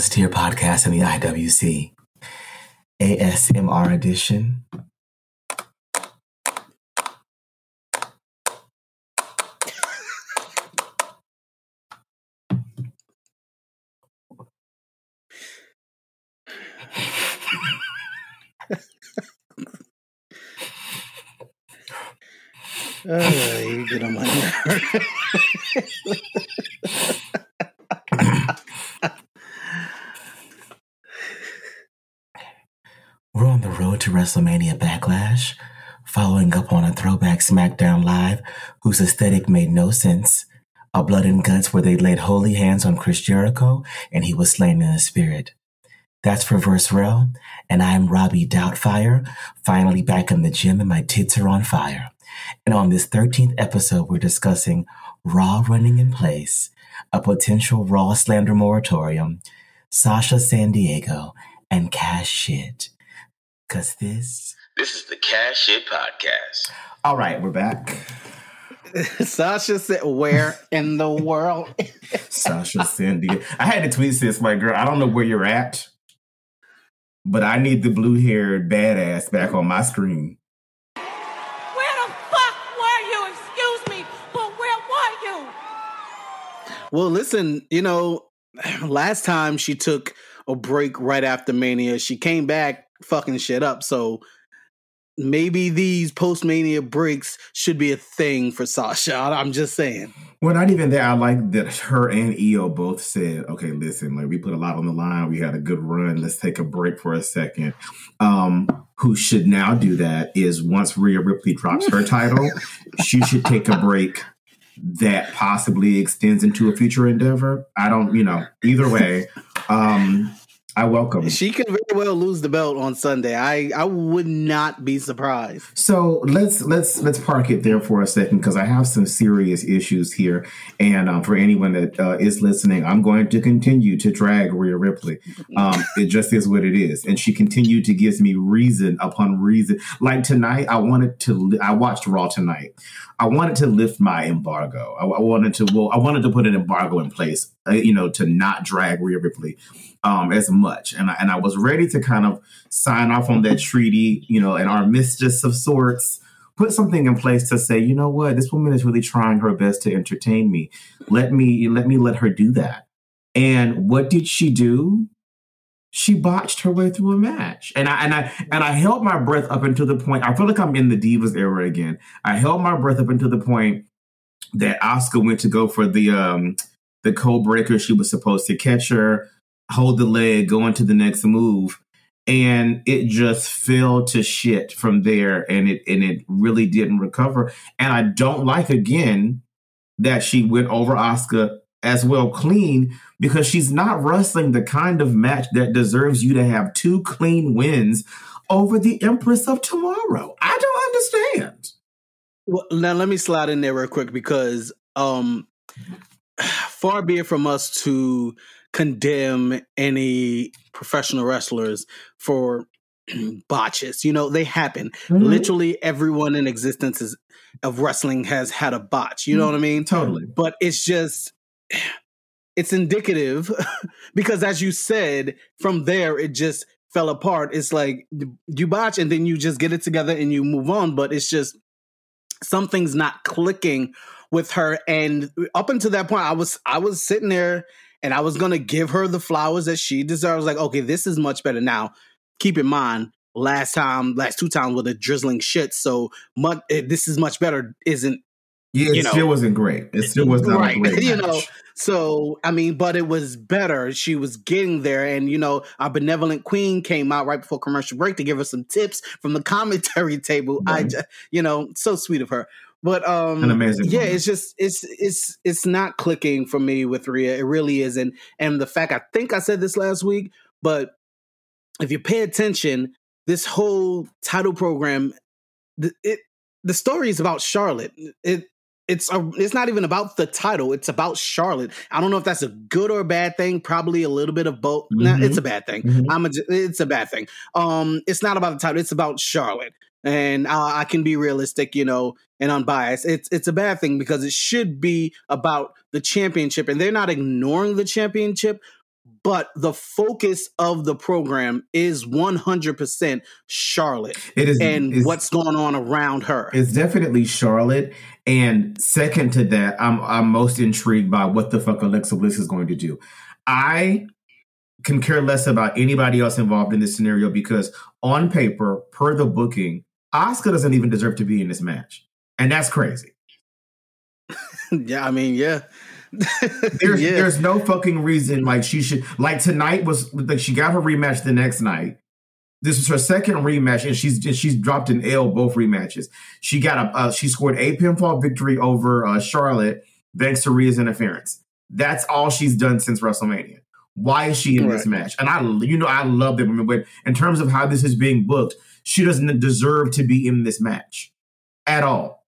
Welcome to hear podcast in the IWC, ASMR edition. Oh, you get on my nerve. We're on the road WrestleMania Backlash, following up on a throwback SmackDown Live whose aesthetic made no sense. A blood and guts where they laid holy hands on Chris Jericho and he was slain in the spirit. That's Reverse Rell, and I'm Robbie Doubtfire, finally back in the gym and my tits are on fire. And on this 13th episode, we're discussing Raw running in place, a potential Raw slander moratorium, Sasha San Diego, and cash shit. Cause this. This is the Cash Shit Podcast. All right, we're back. Sasha said, "Where in the world?" Sasha San Diego. I had to tweet this, my girl. I don't know where you're at, but I need the blue haired badass back on my screen. Where the fuck were you? Excuse me, but where were you? well, listen, you know, last time she took a break right after Mania, she came back fucking shit up. So maybe these post Mania breaks should be a thing for Sasha. I'm just saying. Well, not even that. I like that her and EO both said, okay, listen, like we put a lot on the line. We had a good run. Let's take a break for a second. Um, who should now do that is once Rhea Ripley drops her title, she should take a break that possibly extends into a future endeavor. I don't, you know, either way, um, I welcome. She can very well lose the belt on Sunday. I I would not be surprised. So let's let's let's park it there for a second because I have some serious issues here, and um, for anyone that uh, is listening, I'm going to continue to drag Rhea Ripley. Um, it just is what it is, and she continued to give me reason upon reason. Like tonight, I wanted to. Li- I watched Raw tonight. I wanted to lift my embargo. I, I wanted to. Well, I wanted to put an embargo in place. Uh, you know, to not drag Rhea Ripley um, as much, and I, and I was ready to kind of sign off on that treaty. You know, an armistice of sorts put something in place to say, you know what, this woman is really trying her best to entertain me. Let me let me let her do that. And what did she do? She botched her way through a match. And I and I and I held my breath up until the point I feel like I'm in the Divas era again. I held my breath up until the point that Asuka went to go for the um the code breaker. She was supposed to catch her, hold the leg, go into the next move and it just fell to shit from there and it and it really didn't recover and i don't like again that she went over Asuka as well clean because she's not wrestling the kind of match that deserves you to have two clean wins over the empress of tomorrow i don't understand Well, now let me slide in there real quick because um far be it from us to condemn any professional wrestlers for botches. You know, they happen. Mhm. Literally everyone in existence is, of wrestling has had a botch. You know what I mean? totally But it's just it's indicative because as you said, from there it just fell apart. It's like you botch and then you just get it together and you move on, but it's just something's not clicking with her and up until that point I was I was sitting there and I was going to give her the flowers that she deserves like okay this is much better now keep in mind last time last two times with a drizzling shit so much eh, this is much better isn't yeah it You know. still wasn't great it still was not Right, great you know. So, I mean, but it was better. She was getting there. And, you know, our benevolent queen came out right before commercial break to give her some tips from the commentary table. I, Right. ju- you know, so sweet of her. But, um, An amazing yeah, it's just, it's, it's, it's not clicking for me with Rhea. It really isn't. And the fact, I think I said this last week, but if you pay attention, this whole title program, the, it, the story is about Charlotte. It, it's a, it's not even about the title. It's about Charlotte. I don't know if that's a good or a bad thing. Probably a little bit of both. Nah, Mhm. it's a bad thing. Mhm. I'm a, it's a bad thing. Um, it's not about the title. It's about Charlotte. And I, I can be realistic, you know, and unbiased. It's it's a bad thing because it should be about the championship, and they're not ignoring the championship, but the focus of the program is 100% Charlotte It is and what's going on around her. It's definitely Charlotte, and second to that, I'm I'm most intrigued by what the fuck Alexa Bliss is going to do. I can care less about anybody else involved in this scenario because on paper, per the booking, Asuka doesn't even deserve to be in this match, and that's crazy. yeah, I mean, yeah. There's yeah. there's no fucking reason like she should like tonight was like she got her rematch the next night. This was her second rematch, and she's she's dropped an L both rematches. She got a uh, she scored a pinfall victory over uh, Charlotte thanks to Rhea's interference. That's all she's done since WrestleMania. Why is she in this match? And I, you know, I love that woman, but in terms of how this is being booked, she doesn't deserve to be in this match at all.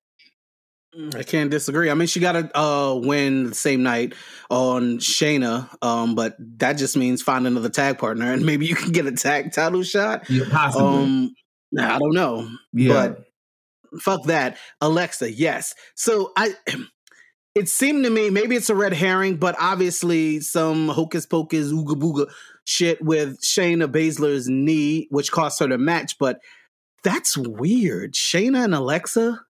I can't disagree. I mean, she got a uh, win the same night on Shayna, um, but that just means find another tag partner, and maybe you can get a tag title shot. Yeah, possibly. Um, I don't know, yeah. but fuck that. Alexa, yes. So I, it seemed to me maybe it's a red herring, but obviously some hocus pocus ooga booga shit with Shayna Baszler's knee, which cost her the match. But that's weird. Shayna and Alexa.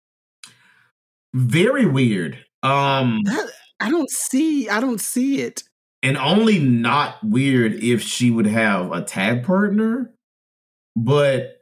very weird. Um, That I don't see. I don't see it. and only not weird if she would have a tag partner, but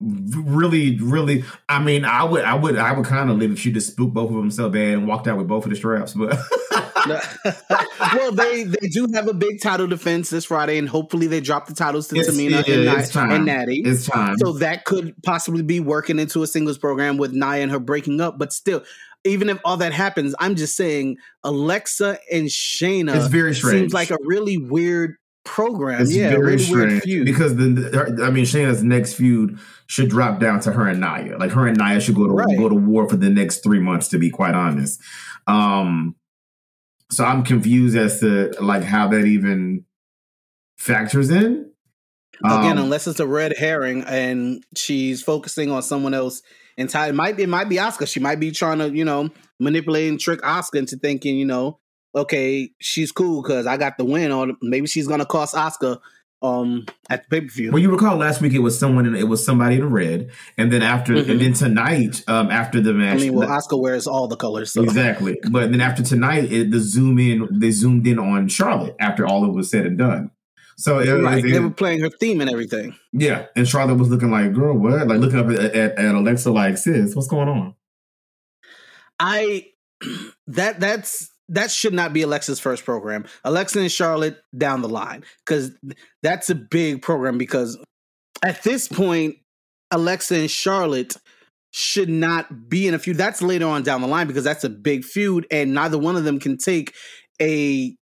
really, really, I mean, I would, I would, I would kind of live if she just spooked both of them so bad and walked out with both of the straps. But well, they they do have a big title defense this Friday, and hopefully they drop the titles to It's- Tamina yeah, and, and Natty. it's time. So that could possibly be working into a singles program with Nia and her breaking up. But still, even if all that happens, I'm just saying Alexa and Shayna it's very strange. seems like a really weird program. It's yeah, very really weird strange feud. because the, her, I mean, Shayna's next feud should drop down to her and Nia. Like her and Nia should go to Right. go to war for the next three months. To be quite honest, um, so I'm confused as to like how that even factors in. Again, Um, unless it's a red herring and she's focusing on someone else entirely, it might it might be Asuka. She might be trying to you know manipulate and trick Asuka into thinking you know okay she's cool because I got the win, or maybe she's gonna cost Asuka um at the pay per view. Well, you recall last week it was someone in, it was somebody in red, and then after Mhm. and then tonight, um, after the match. I mean, well, Asuka wears all the colors, so exactly. But then after tonight, it, the zoom in they zoomed in on Charlotte after all it was said and done. So it, right, it- they were playing her theme and everything. yeah, and Charlotte was looking like, "Girl, what?" Like looking up at, at, at Alexa, like, "Sis, what's going on?" I that that's that should not be Alexa's first program. Alexa and Charlotte down the line because that's a big program. Because at this point, Alexa and Charlotte should not be in a feud. That's later on down the line because that's a big feud, and neither one of them can take a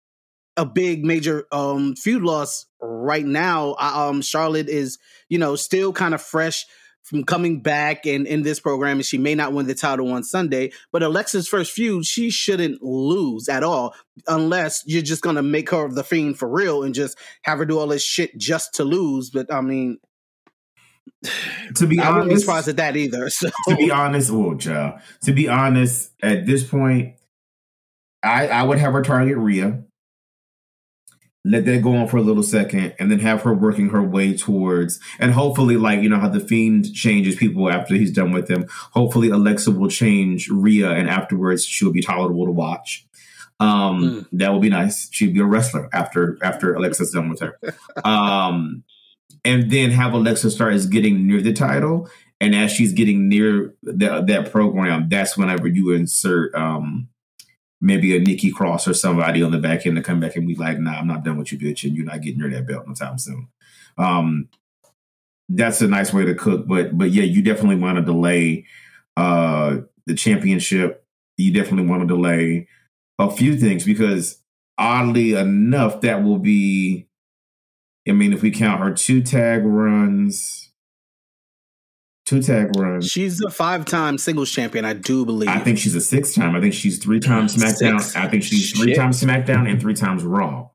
a big major um feud loss right now. Um, Charlotte is you know still kind of fresh from coming back and in this program, and she may not win the title on Sunday. But Alexa's first feud, she shouldn't lose at all, unless you're just gonna make her the fiend for real and just have her do all this shit just to lose. But I mean, To be I wouldn't be honest, surprised at that either. So to be honest, well, child, to be honest, at this point, I I would have her target Rhea. Let that go on for a little second, and then have her working her way towards, and hopefully, like you know how the fiend changes people after he's done with them. Hopefully, Alexa will change Rhea, and afterwards, she'll be tolerable to watch. Um, that would be nice. She'd be a wrestler after after Alexa's done with her. Um, and then have Alexa start as getting near the title, and as she's getting near that that program, that's whenever you insert um maybe a Nikki Cross or somebody on the back end to come back and be like, "Nah, I'm not done with you, bitch, and you're not getting near that belt no time soon." Um, that's a nice way to cook, but but yeah, you definitely want to delay uh the championship. You definitely want to delay a few things because oddly enough, that will be. I mean, if we count her two tag runs, two tag runs. she's a five-time singles champion, I do believe. I think she's a six time. I think she's three times SmackDown. Six. I think she's three times SmackDown and three times Raw.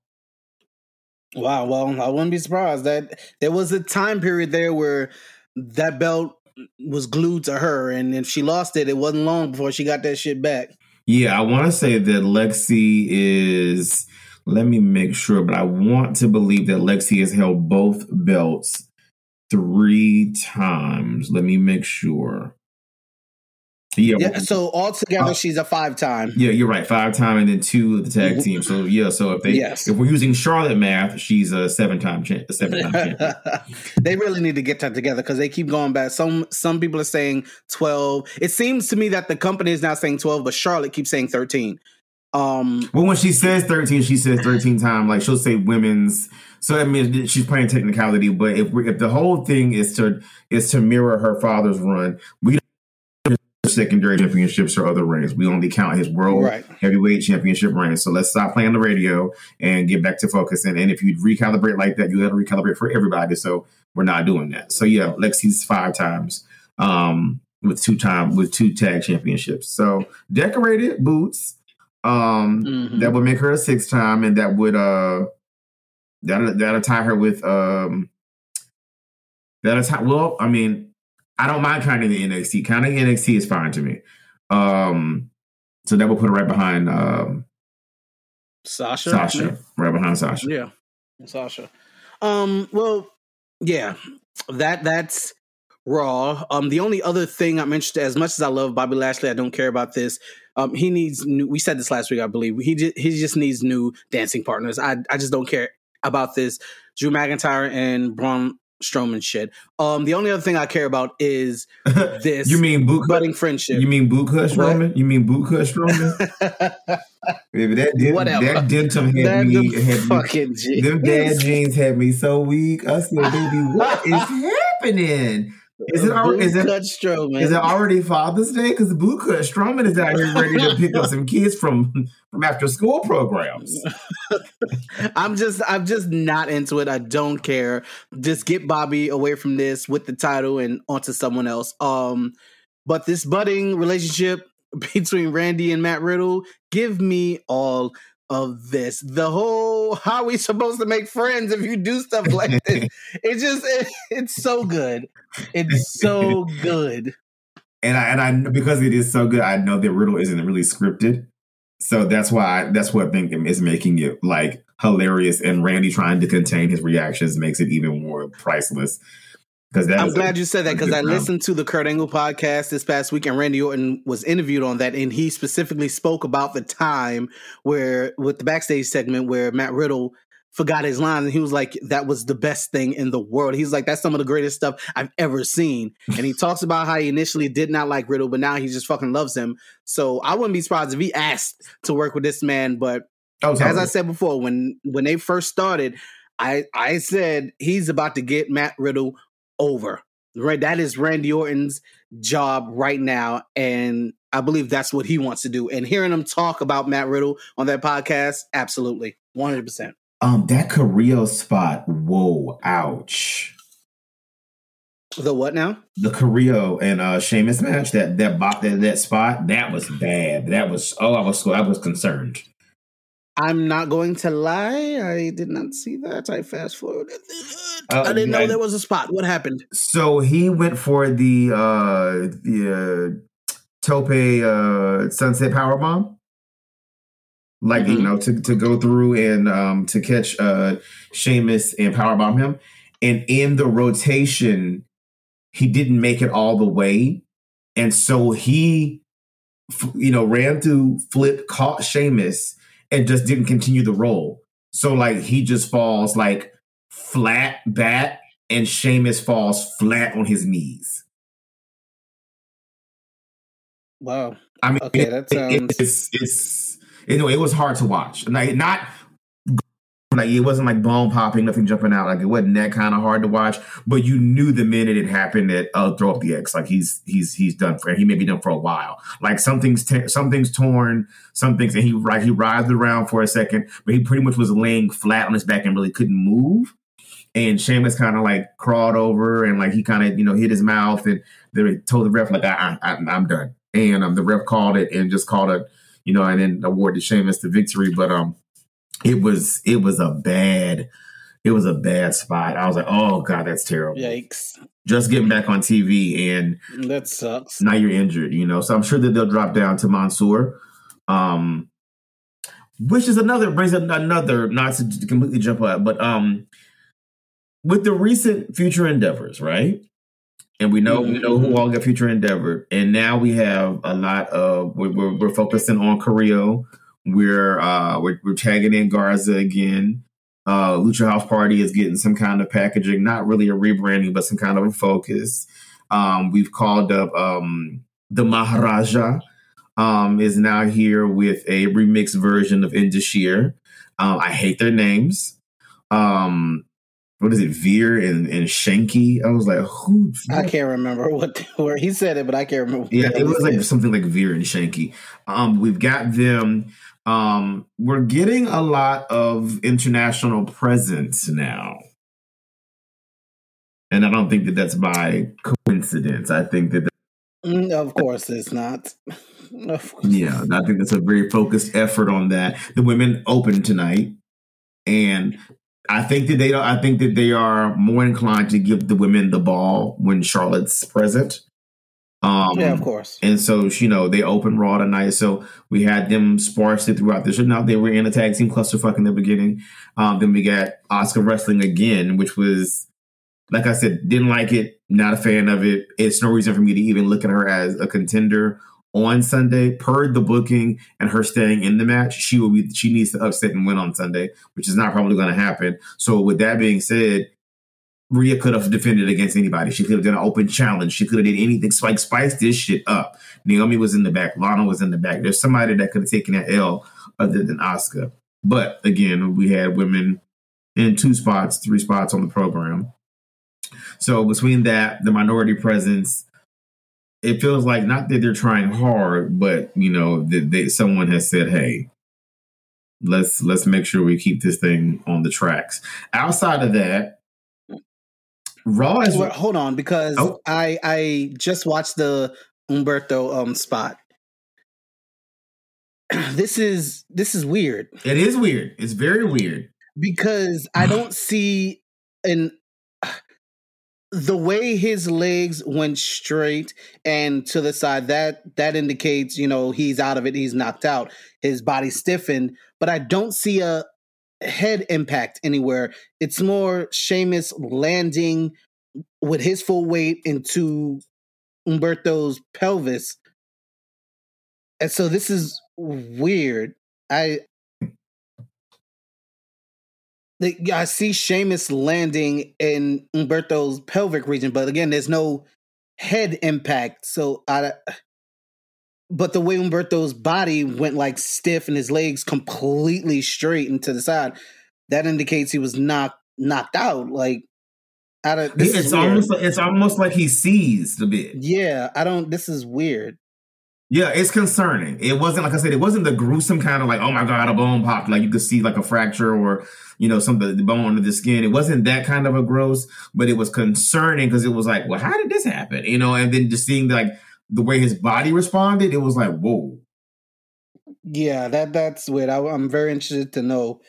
Wow, well, I wouldn't be surprised that there was a time period there where that belt was glued to her, and if she lost it, it wasn't long before she got that shit back. Yeah, I want to say that Lexi is. Let me make sure, but I want to believe that Lexi has held both belts three times. Let me make sure. Yeah, Yeah, so altogether, Uh, she's a five time. yeah, you're right. Five time and then two of the tag team. So yeah, so if they Yes. if we're using Charlotte math, she's a seven time champ. Seven time champion. they really need to get that together because they keep going back. Some some people are saying twelve. It seems to me that the company is now saying twelve, but Charlotte keeps saying thirteen. Um, Well, when she says 13, she says 13 time. Like she'll say women's. So I mean, she's playing technicality. But if we if the whole thing is to is to mirror her father's run, we don't secondary championships or other reigns. We only count his world Right. heavyweight championship reign. So let's stop playing the radio and get back to focusing. And if you recalibrate like that, you got to recalibrate for everybody. So we're not doing that. So yeah, Lexi's five times. Um, with two time with two tag championships. So decorated boots. Um, mhm. that would make her a six time, and that would uh that that'll tie her with um that'll tie. Well, I mean, I don't mind counting the NXT. Counting NXT is fine to me. Um, so that would put her right behind um Sasha. Sasha, right behind Sasha. Yeah, Sasha. Um. Well, yeah. That that's Raw. Um. The only other thing I'm interested, as much as I love Bobby Lashley, I don't care about this. Um. He needs new. We said this last week, I believe. He just he just needs new dancing partners. I I just don't care about this Drew McIntyre and Braun Strowman shit. Um. The only other thing I care about is this. you mean boot? budding friendship. You mean boot cut? Strowman? You mean boot cut Strowman? Baby, that did, Whatever. that dentum had That me. Had me fucking G. them dad jeans had me so weak. I said, "Baby, what is happening? Is it al- is it Cut Strowman. is it already Father's Day? Because the bootcut Strowman is out here ready to pick up some kids from from after school programs. I'm just I'm just not into it. I don't care. Just get Bobby away from this with the title and onto someone else. Um but this budding relationship between Randy and Matt Riddle, give me all of this. The whole how we supposed to make friends if you do stuff like this. it just it, it's so good. It's so good. And I and I because it is so good, I know that Riddle isn't really scripted. So that's why I, that's what I think is making it like hilarious. And Randy trying to contain his reactions makes it even more priceless. I'm glad you said that because I listened to the Kurt Angle podcast this past week, and Randy Orton was interviewed on that, and he specifically spoke about the time where, with the backstage segment, where Matt Riddle forgot his lines, and he was like, "That was the best thing in the world." He's like, "That's some of the greatest stuff I've ever seen," and he talks about how he initially did not like Riddle, but now he just fucking loves him. So I wouldn't be surprised if he asked to work with this man, but Oh, as I said before, when when they first started, I I said he's about to get Matt Riddle over. Right, that is Randy Orton's job right now, and I believe that's what he wants to do. And hearing him talk about Matt Riddle on that podcast, absolutely, one hundred percent. um that Carrillo spot, whoa, ouch. The what now? the Carrillo and uh Sheamus match, that that bot that, that spot, that was bad. That was oh, I was I was concerned. I'm not going to lie, I did not see that. I fast forwarded. Uh, I didn't know I- there was a spot. What happened? So he went for the uh the uh, Tope uh Sunset Power Bomb. Like you Mhm. know, to, to go through and um to catch uh Sheamus and power bomb him. And in the rotation, he didn't make it all the way. And so he you know, ran through, flip, caught Sheamus, and just didn't continue the roll. So like he just falls like flat back, and Sheamus falls flat on his knees. Wow. I mean, Okay, it- that it- sounds- it's it's you know it was hard to watch. Like not like it wasn't like bone popping, nothing jumping out. Like it wasn't that kind of hard to watch. But you knew the minute it happened that oh, throw up the X. Like he's he's he's done for he may be done for a while. Like something's te- something's torn, something's and he right he writhed around for a second, but he pretty much was laying flat on his back and really couldn't move. And Sheamus kind of like crawled over and like he kind of you know hit his mouth and they told the ref like I, I, I'm done. And um, the ref called it and just called it you know and then awarded Sheamus the victory. But um, it was it was a bad it was a bad spot. I was like, oh god, that's terrible. Yikes. Just getting back on TV and That sucks. now you're injured, you know. So I'm sure that they'll drop down to Mansoor. Um which is another brings up another not to completely jump out, but um with the recent future endeavors, right? And we know we know who all got future endeavor, and now we have a lot of we're, we're, we're focusing on Carrillo. We're uh we're, we're tagging in Garza again. Uh, Lucha House Party is getting some kind of packaging, not really a rebranding, but some kind of a focus. Um, we've called up um, the Maharaja um, is now here with a remixed version of Indus Sher. Um, I hate their names. Um, what is it, Veer and, and Shanky? I was like, who? I can't remember what they were. He said it, but I can't remember. Yeah, it was like something like Veer and Shanky. Um, we've got them. Um, we're getting a lot of international presence now. And I don't think that that's by coincidence. I think that, Mm, of course, it's not. Of course. yeah, I think that's a very focused effort on that. The women open tonight, and I think that they don't. I think that they are more inclined to give the women the ball when Charlotte's present. Um, yeah, of course. And so, you know, they opened Raw tonight. So we had them sparsely throughout the show. Now they were in a tag team clusterfuck in the beginning. Um, then we got Asuka wrestling again, which was, like I said, didn't like it. Not a fan of it. It's no reason for me to even look at her as a contender on Sunday. Per the booking and her staying in the match, she will be. She needs to upset and win on Sunday, which is not probably going to happen. So with that being said, Rhea could have defended against anybody. She could have done an open challenge. She could have did anything. Spike spice this shit up. Naomi was in the back. Lana was in the back. There's somebody that could have taken that L other than Asuka. But again, we had women in two spots, three spots on the program. So between that, the minority presence, it feels like not that they're trying hard, but you know that they, someone has said, "Hey, let's let's make sure we keep this thing on the tracks." Outside of that, Raw is Well, hold on, because Oh. I I just watched the Humberto um spot. this is this is weird it is weird. It's very weird. because I don't see an the way his legs went straight and to the side that that indicates you know he's out of it he's knocked out his body stiffened but i don't see a head impact anywhere. It's more Sheamus landing with his full weight into Humberto's pelvis. And so this is weird. I I see Sheamus landing in Humberto's pelvic region, but again, there's no head impact. So I, but the way Humberto's body went like stiff and his legs completely straight and to the side, that indicates he was knocked knocked out. Like out of this is it's almost like, it's almost like he seized a bit. yeah. I don't. This is weird. Yeah, it's concerning. It wasn't like I said. It wasn't the gruesome kind of like, oh my god, a bone popped. Like you could see like a fracture or you know some of the bone under the skin. It wasn't that kind of a gross, but it was concerning because it was like, well, how did this happen? You know, and then just seeing like the way his body responded, it was like, whoa. Yeah, that that's weird. I, I'm very interested to know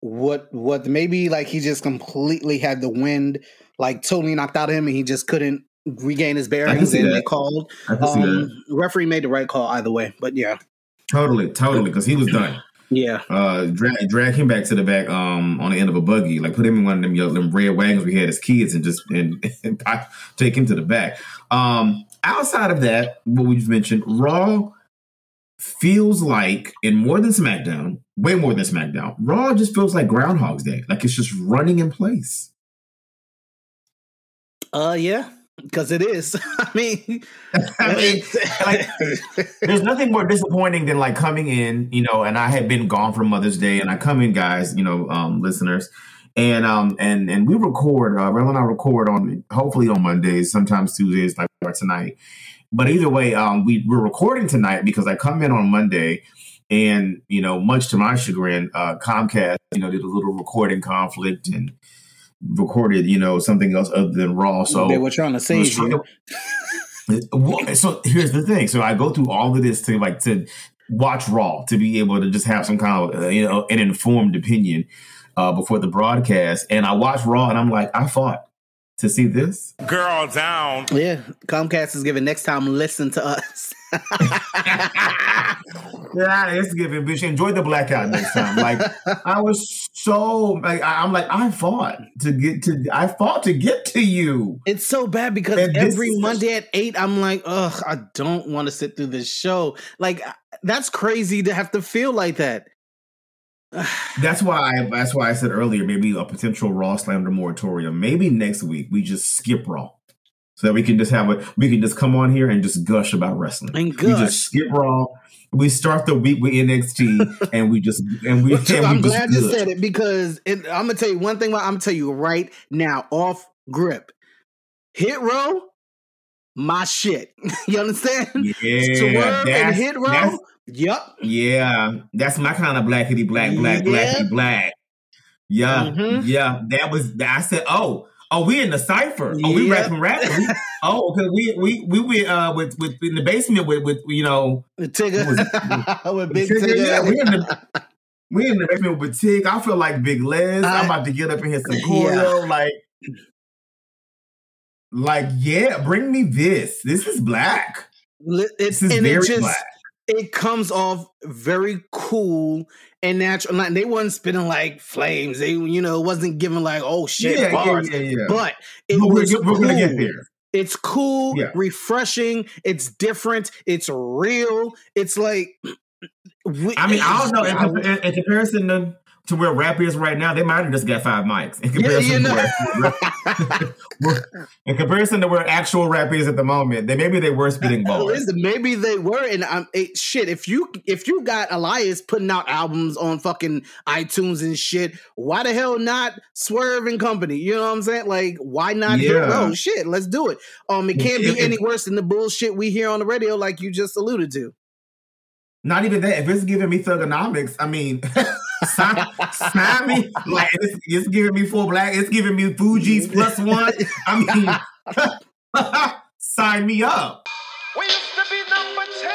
what what maybe like he just completely had the wind like totally knocked out of him and he just couldn't regain his bearings and that. they called. I can see that Um, referee made the right call either way, but yeah, totally, totally because he was done. yeah, uh drag, drag him back to the back um on the end of a buggy like put him in one of them, yo- them red wagons we had as kids and just and, and take him to the back um outside of that what we've mentioned raw feels like and more than smackdown way more than smackdown raw just feels like groundhog's day like it's just running in place uh, yeah, because it is. I mean, I mean, like, there's nothing more disappointing than like coming in, you know, and I had been gone for Mother's Day, and I come in, guys, you know, um, listeners, and um, and and we record. Uh, Rell and I record on hopefully on Mondays, sometimes Tuesdays, like tonight. But either way, um, we we're recording tonight because I come in on Monday, and you know, much to my chagrin, uh, Comcast, you know, did a little recording conflict and recorded, you know, something else other than Raw. So they were trying to save you. well, so here's the thing. So I go through all of this to like to watch Raw to be able to just have some kind of uh, you know an informed opinion. Uh, before the broadcast, and I watched Raw, and I'm like, I fought to see this. Girl down. Yeah, Comcast is giving next time. Listen to us. yeah, it's giving bitch. Enjoy the blackout next time. Like I was so like I- I'm like I fought to get to I fought to get to you. It's so bad because And every is- Monday at eight, I'm like, ugh, I don't want to sit through this show. Like that's crazy to have to feel like that. That's why I, that's why I said earlier maybe a potential Raw slander moratorium. Maybe next week we just skip Raw. So that we can just have a we can just come on here and just gush about wrestling. And We just skip Raw. We start the week with NXT and we just and we, Well, and I'm glad you said it because it, I'm gonna tell you one thing. I'm gonna tell you right now, off grip, Hit Row, my shit. you understand? Yeah, Swerve and Hit Row. Yup. Yeah, that's my kind of blackity black, black, Yeah. blackity black. Yeah, Mhm. yeah. That was. I said, oh, oh, we in the cipher. Oh, we rapping, rapping. Oh, because we we we were uh with with in the basement with with you know Tigger What with big Tigger, yeah, we in the we in the basement with Tig. I feel like Big Les. I- I'm about to get up and hit some Yeah. Like, like yeah, bring me this. This is black. Li- This It, is very it just black. It comes off very cool and natural. Like, they wasn't spitting like flames. They you know wasn't giving like oh shit Yeah, bars. yeah, yeah. But it But we're, was we're gonna get cool. there. It's cool, refreshing. It's different. It's real. It's like. we- I mean, I don't know. In, in, in comparison to, to where rap is right now, they might have just got five mics. In Yeah, comparison, know. to where, in comparison to where actual rap is at the moment, they maybe they were spitting bars. Listen, maybe they were, and I'm it, shit. If you if you got Elias putting out albums on fucking iTunes and shit, why the hell not Swerve and Company? You know what I'm saying? Like, why not Yeah. Row? Shit, let's do it. Um, it can't be any worse than the bullshit we hear on the radio, like you just alluded to. Not even that. If it's giving me thuganomics, I mean, sign, sign me. Like it's, it's giving me full black. It's giving me Fugees plus one. I mean, sign me up. We used to be number 10.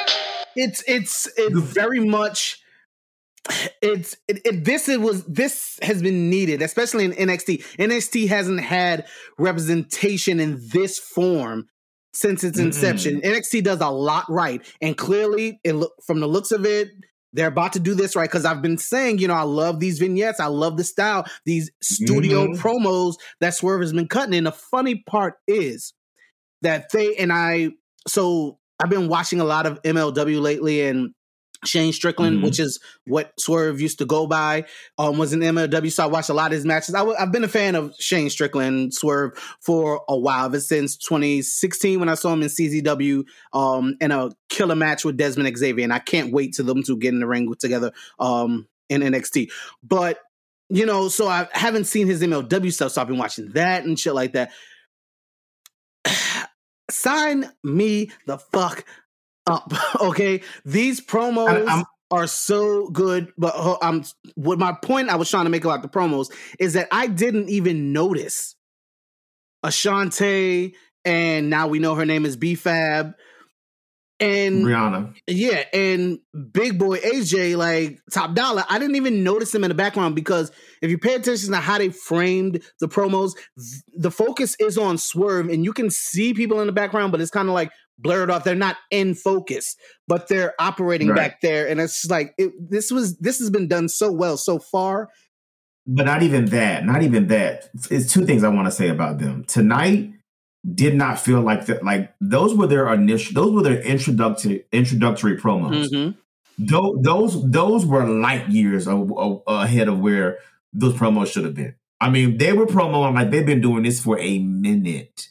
It's it's it's very much. It's it, it, this it was this has been needed, especially in NXT. NXT hasn't had representation in this form since its inception. NXT does a lot right, and clearly, it look from the looks of it, they're about to do this right. Because I've been saying, you know, I love these vignettes, I love the style, these studio Mhm. promos that Swerve has been cutting. And the funny part is that they and I. So I've been watching a lot of MLW lately, and Shane Strickland, Mhm. which is what Swerve used to go by, um, was in MLW. So I watched a lot of his matches. I w- I've been a fan of Shane Strickland, Swerve, for a while, ever since 2016 when I saw him in CZW um, in a killer match with Desmond Xavier. And I can't wait to them to get in the ring together um, in NXT. But, you know, so I haven't seen his MLW stuff, so I've been watching that and shit like that. Sign me the fuck up, okay? These promos I- I'm- are so good. But uh, um, what my point I was trying to make about the promos is that I didn't even notice Ashante, and now we know her name is B-Fab. And Rihanna. yeah, and Big Boy AJ, like Top Dollar, I didn't even notice them in the background because if you pay attention to how they framed the promos, the focus is on Swerve, and you can see people in the background, but it's kind of like blurred off. They're not in focus, but they're operating Right. back there, and it's like it, this was this has been done so well so far. But not even that. Not even that. It's two things I want to say about them. Tonight did not feel like that. Like those were their initial. Those were their introductory introductory promos. Mhm. Those those those were light years a- a- ahead of where those promos should have been. I mean, they were promoing like they've been doing this for a minute,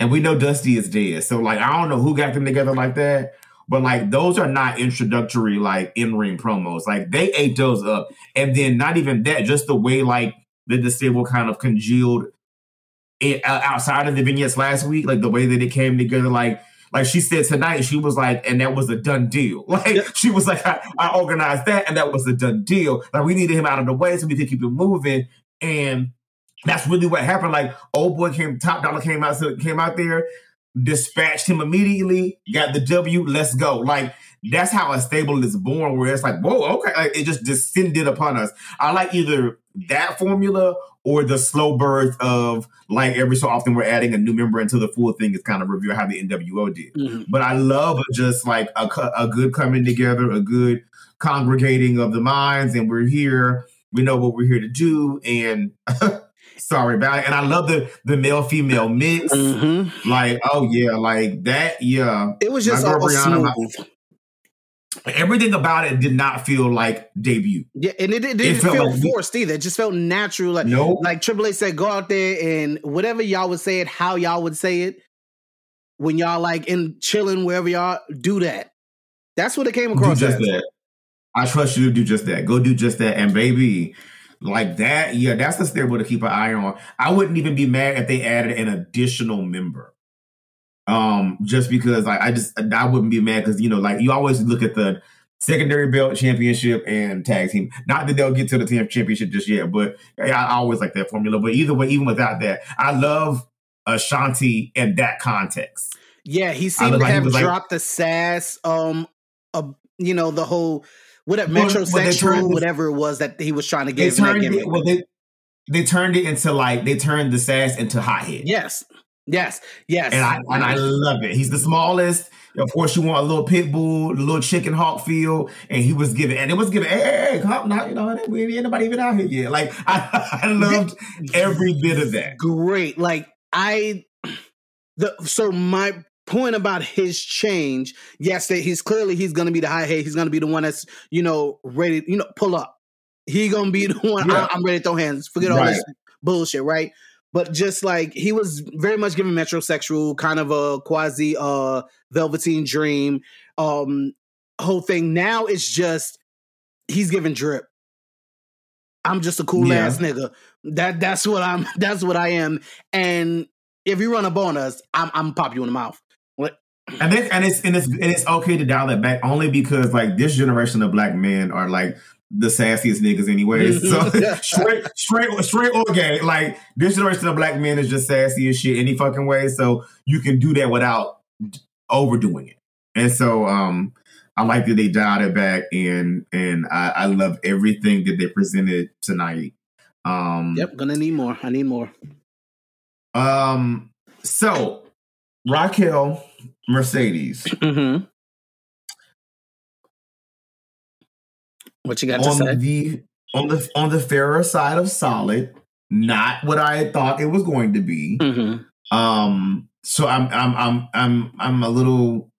and we know Dusty is dead. So like, I don't know who got them together like that. But like those are not introductory like in ring promos. Like they ate those up, and then not even that, just the way like the disabled kind of congealed it uh, outside of the vignettes last week, like the way that it came together, like like she said tonight, she was like, and that was a done deal. Like she was like, I, I organized that, and that was a done deal. Like we needed him out of the way so we could keep it moving, and that's really what happened. Like old boy came, top dollar came out, so came out there, dispatched him immediately, got the W. Let's go. Like that's how a stable is born, where it's like, whoa, okay, like, it just descended upon us. I like either that formula or the slow birth of like every so often we're adding a new member into the full thing is kind of review how the NWO did. Mhm. But I love just like a, a good coming together, a good congregating of the minds, and we're here. We know what we're here to do, and sorry about it. And I love the the male female mix. Mhm. Like, oh yeah, like that. Yeah, It was just all girl Brianna, my- smooth. everything about it did not feel like debut. Yeah, and it, it It didn't felt feel like- forced either. It just felt natural. Like No, like Triple H said, go out there and whatever y'all would say it, how y'all would say it, when y'all like in chilling wherever y'all do that. That's what it came across. do across just as. that. I trust you to do just that. Go do just that, and baby. Like that, yeah, that's the stable to keep an eye on. I wouldn't even be mad if they added an additional member. Um, just because like I just I wouldn't be mad because you know, like you always look at the secondary belt championship and tag team. Not that they'll get to the team championship just yet, but I always like that formula. But either way, even without that, I love Ashante in that context. Yeah, he seemed to like have was like- dropped the sass. Um, uh, you know the whole whatever Well, well, metrosexual, this- whatever it was that he was trying to They give. in turned it well they they turned it into like they turned the sass into hothead. Yes, yes, yes. And I and I love it. He's the smallest. Of course, you want a little pit bull, a little chicken hawk feel, and he was giving, and it was giving. Hey, hey, hey come now, you know, we ain't anybody even out here yet. Like I, I loved every bit of that. great. Like I, the so my point about his change. Yes, that he's clearly he's going to be the high head. He's going to be the one that's you know ready. You know, pull up. He gonna be the one. Yeah. I, am ready to throw hands. Forget all Right. this bullshit, right? But just like he was very much given metrosexual, kind of a quasi uh velveteen dream um whole thing. Now it's just he's giving drip. I'm just a cool Yeah. ass nigga. That that's what I'm. That's what I am. And if you run up on us, I'm I'm pop you in the mouth. And it's and it's and it's and it's okay to dial that back only because like this generation of black men are like the sassiest niggas anyways. So straight straight straight or gay, like this generation of black men is just sassy as shit any fucking way. So you can do that without overdoing it. And so um I like that they dialed it back and and I, I love everything that they presented tonight. Um Yep, gonna need more. I need more. um so Raquel Mercedes Mm-hmm. What you got to on say? the on the on the fairer side of solid, not what I had thought it was going to be. Mm-hmm. Um, so I'm I'm I'm I'm I'm a little.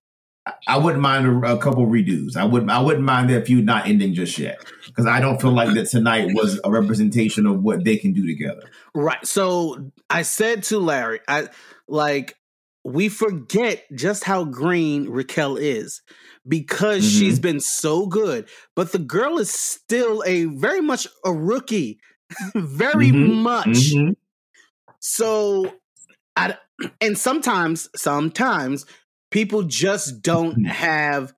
I wouldn't mind a, a couple redos. I wouldn't I wouldn't mind that feud not ending just yet because I don't feel like that tonight was a representation of what they can do together. Right. So I said to Larry, I like we forget just how green Raquel is because Mhm. she's been so good, but the girl is still a very much a rookie, very Mhm. much. Mhm. So, I and sometimes, sometimes people just don't Mhm. have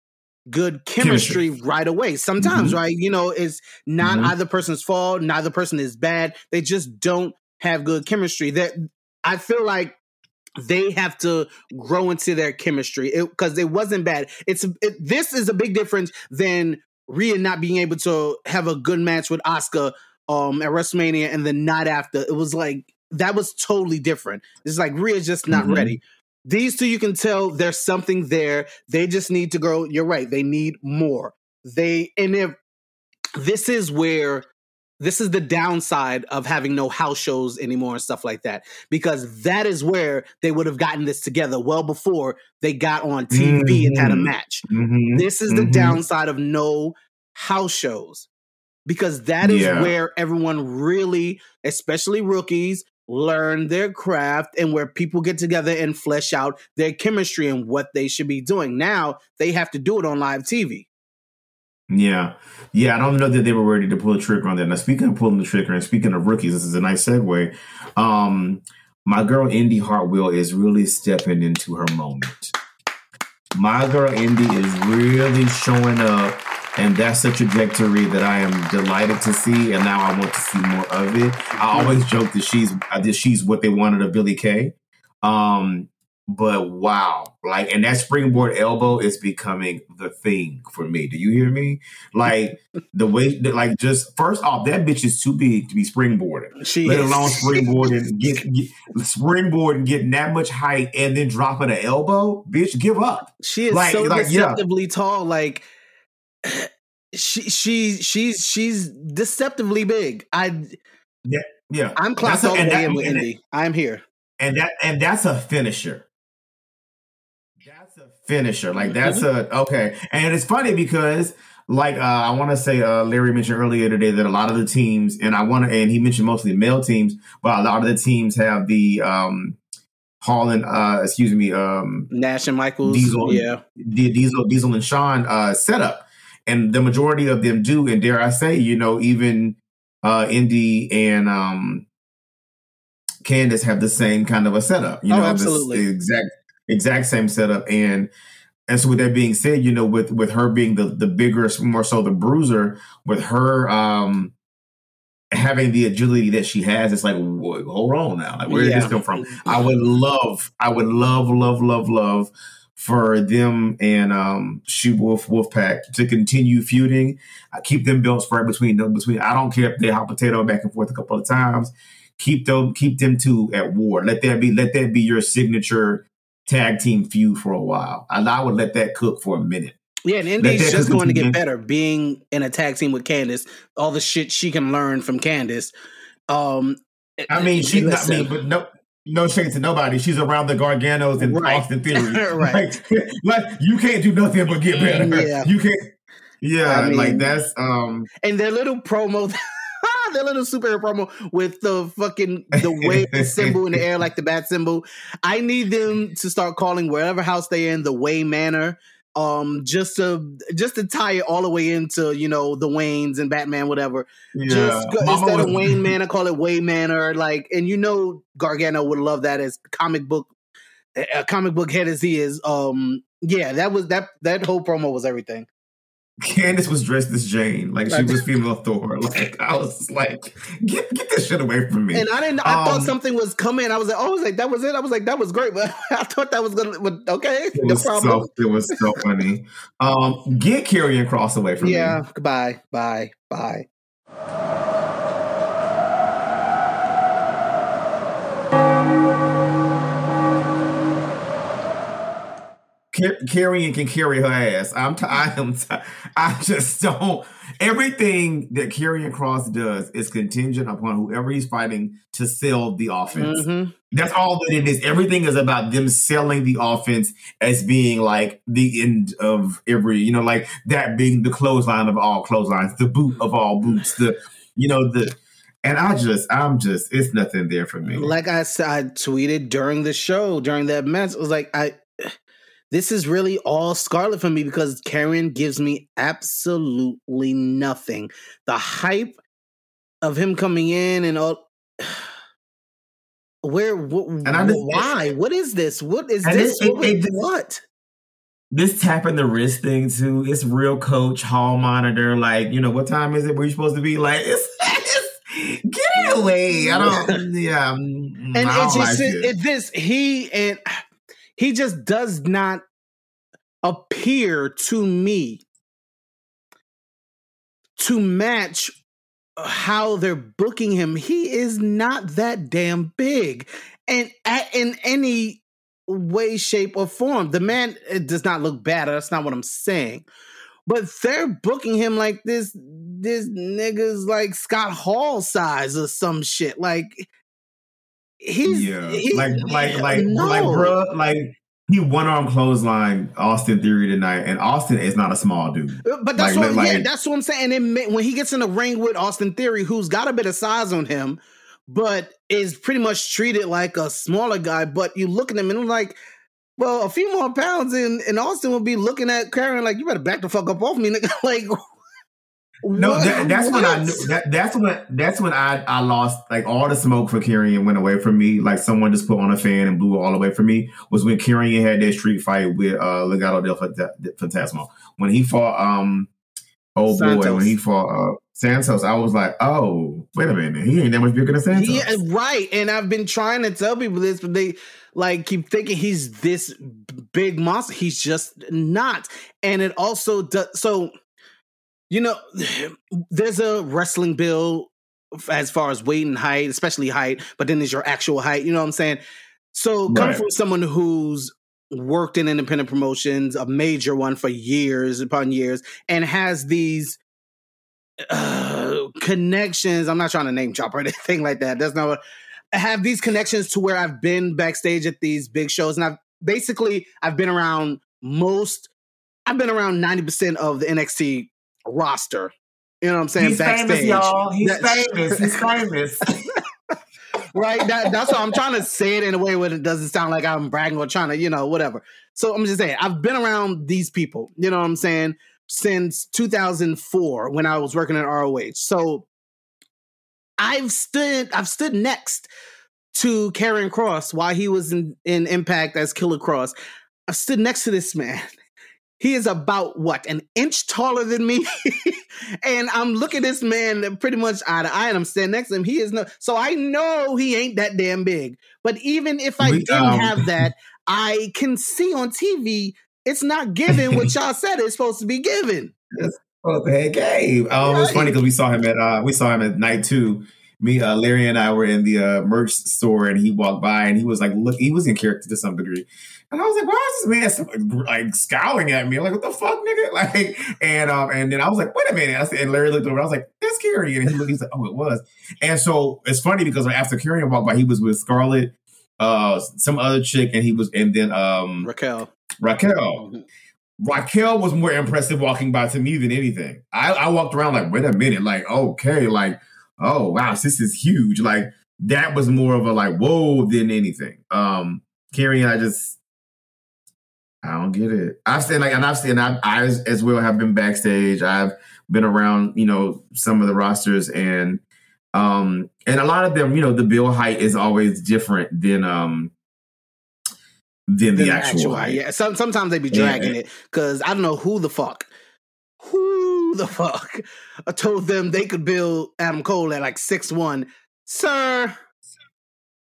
good chemistry, right away. Sometimes, Mhm. right? You know, it's not Mhm. either person's fault, neither person is bad. They just don't have good chemistry. That I feel like they have to grow into their chemistry because it, wasn't bad. It's it, this is a big difference than Rhea not being able to have a good match with Asuka um at WrestleMania and then not after. It was like that was totally different. It's like Rhea's just not Mhm. ready. These two, you can tell there's something there. They just need to grow. You're right. They need more. They and if this is where this is the downside of having no house shows anymore and stuff like that because that is where they would have gotten this together well before they got on TV and had a Mhm. match. Mhm. This is the Mhm. downside of no house shows because that is Yeah. where everyone really, especially rookies, learn their craft and where people get together and flesh out their chemistry and what they should be doing. Now they have to do it on live TV. Yeah. Yeah, I don't know that they were ready to pull the trigger on that. Now, speaking of pulling the trigger and speaking of rookies, this is a nice segue. Um, my girl Indi Hartwell is really stepping into her moment. My girl Indi is really showing up, and that's a trajectory that I am delighted to see. And now I want to see more of it. I always joke that she's that she's what they wanted of Billy Kay. Um, but wow, like, and that springboard elbow is becoming the thing for me. Do you hear me? Like the way, that, like, just first off, that bitch is too big to be springboarding. She let is. alone springboard and get, get springboard and getting that much height and then dropping an elbow. Bitch, give up. She is Like- so like, yeah. deceptively tall. Like she she she's she's deceptively big. I Yeah, yeah I'm a- all the way that- in with Indi. I'm here. and that and that's a finisher. Finisher. Like that's a okay. And it's funny because like uh, I want to say uh, Larry mentioned earlier today that a lot of the teams and I want to and he mentioned mostly male teams, but a lot of the teams have the um Holland uh excuse me um Nash and Michaels. Diesel. Yeah. the Diesel Diesel and Sean uh setup. And the majority of them do and dare I say, you know, even uh Indi and um Candice have the same kind of a setup. You Oh, know, absolutely. the exact exact same setup. And and so with that being said, you know, with with her being the the bigger, more so the bruiser, with her um having the agility that she has, it's like, hold on now, like where did Yeah. this come from? I would love, I would love, love, love, love for them and um She Wolf Wolfpack to continue feuding. I keep them belts right between them. Between I don't care if they hot potato back and forth a couple of times. Keep them, keep them two at war. Let that be, let that be your signature tag team feud for a while. And I would let that cook for a minute. Yeah, and Indi's just going to get better being in a tag team with Candice. All the shit she can learn from Candice. Um, I mean, she's not listen. me, but no, no shade to nobody. She's around the Garganos and Right. Austin Theory. Right. Like, like you can't do nothing but get better. Yeah. You can't. Yeah, I mean- like that's um. and their little promo, their little superhero promo with the fucking the way symbol in the air, like the bat symbol. I need them to start calling wherever house they in the Way Manor. Um, just to just to tie it all the way into you know the Waynes and Batman, whatever. Yeah, Just go, instead of was- Wayne Manor, call it Way Manor. Like, and you know Gargano would love that as comic book, a comic book head as he is. Um, yeah, that was that that whole promo was everything. Candice was dressed as Jane, like she was female Thor. Like I was like, get get this shit away from me. And I didn't. I thought Um, something was coming. I was like, oh, I was like, that was it. I was like, that was great, but I thought that was gonna. But okay, It no was problem. so it was so funny. Um, get Karrion Cross away from me. yeah. Goodbye. Bye. Bye. Karrion can carry her ass. I'm t- I am t- I just don't. Everything that Karrion Cross does is contingent upon whoever he's fighting to sell the offense. Mhm. That's all that it is. Everything is about them selling the offense as being like the end of every, you know, like that being the clothesline of all clotheslines, the boot of all boots, the, you know, the, and I just, I'm just, it's nothing there for me. Like I I tweeted during the show during that match. It was like I. This is really all Scarlett for me because Karen gives me absolutely nothing. The hype of him coming in and all. Where? Wh- And I just- why? What is this? What is this? it- what? it- what? this tapping the wrist thing too, it's real coach hall monitor. Like, you know, what time is it? Where you supposed to be? Like, it's, it's get it away. I don't, yeah. mm, and I don't it's just like it, it. this he and he just does not appear to me to match uh, how they're booking him. He is not that damn big and in any way shape or form. The man it does not look bad that's not what i'm saying. But they're booking him like this this nigga's like scott hall size or some shit. Like he's yeah. he- like, like, like, no. like, bruh, like, he one arm clothesline Austin Theory tonight, and Austin is not a small dude. Uh, but that's Like, what, like- yeah, that's what I'm saying. And when he gets in the ring with Austin Theory, who's got a bit of size on him, but is pretty much treated like a smaller guy. But you look at him and I'm like, well, a few more pounds, and, and Austin will be looking at Karen like, you better back the fuck up off me, nigga. like, No, what- that, that's when I knew that, that's when that's when I I lost like all the smoke for Karrion went away from me. Like someone just put on a fan and blew it all away from me. Was when Karrion had that street fight with uh Legado del Fantasma when he fought um Oh boy, Santos. when he fought uh, Santos, I was like, oh, wait a minute, he ain't that much bigger than Santos. Yeah, right. And I've been trying to tell people this, but they like keep thinking he's this big monster. He's just not. And it also does. So, you know, there's a wrestling bill as far as weight and height, especially height, but then there's your actual height. You know what I'm saying? So, coming Right. from someone who's worked in independent promotions, a major one for years upon years, and has these uh, connections. I'm not trying to name drop or anything like that. There's no. I have these connections to where I've been backstage at these big shows, and I've basically I've been around most. I've been around ninety percent of the NXT roster. You know what I'm saying? He's famous, y'all. He's That- famous. He's famous. right? That, that's why I'm trying to say it in a way where it doesn't sound like I'm bragging or trying to, you know, whatever. So I'm just saying, I've been around these people, you know what I'm saying, since 2004 when I was working at ROH. So I've stood, I've stood next to Karrion Cross while he was in, in Impact as Killer Cross. I've stood next to this man. He is about what an inch taller than me, and I'm looking this man pretty much eye to eye, and I'm standing next to him. He is no, so I know he ain't that damn big. But even if I We, didn't um, have that, I can see on TV it's not given what y'all said it's supposed to be given. Oh, hey, Gabe. Um, It was funny because we saw him at uh, we saw him at night two. Me, uh, Larry, and I were in the uh, merch store, and he walked by, and he was like, "Look, he was in character to some degree." And I was like, "Why is this man like scowling at me?" I'm like, "What the fuck, nigga?" Like, and um, and then I was like, "Wait a minute!" I said, and Larry looked over. I was like, "That's Carrie," and he looked. He's like, "Oh, it was." And so it's funny because after Carrie walked by, he was with Scarlett, uh, some other chick, and he was, and then um, Raquel. Raquel. Raquel was more impressive walking by to me than anything. I, I walked around like, wait a minute, like, okay, like, oh wow, this is huge. Like that was more of a like, whoa, than anything. Um, Carrie and I just I don't get it. I've seen like and I've seen I, I as, well have been backstage. I've been around, you know, some of the rosters and um and a lot of them, you know, the bill height is always different than um than the than actual, height. Yeah, some, sometimes they be Yeah. dragging it because I don't know who the fuck, who the fuck, I told them they could build Adam Cole at like six one, sir.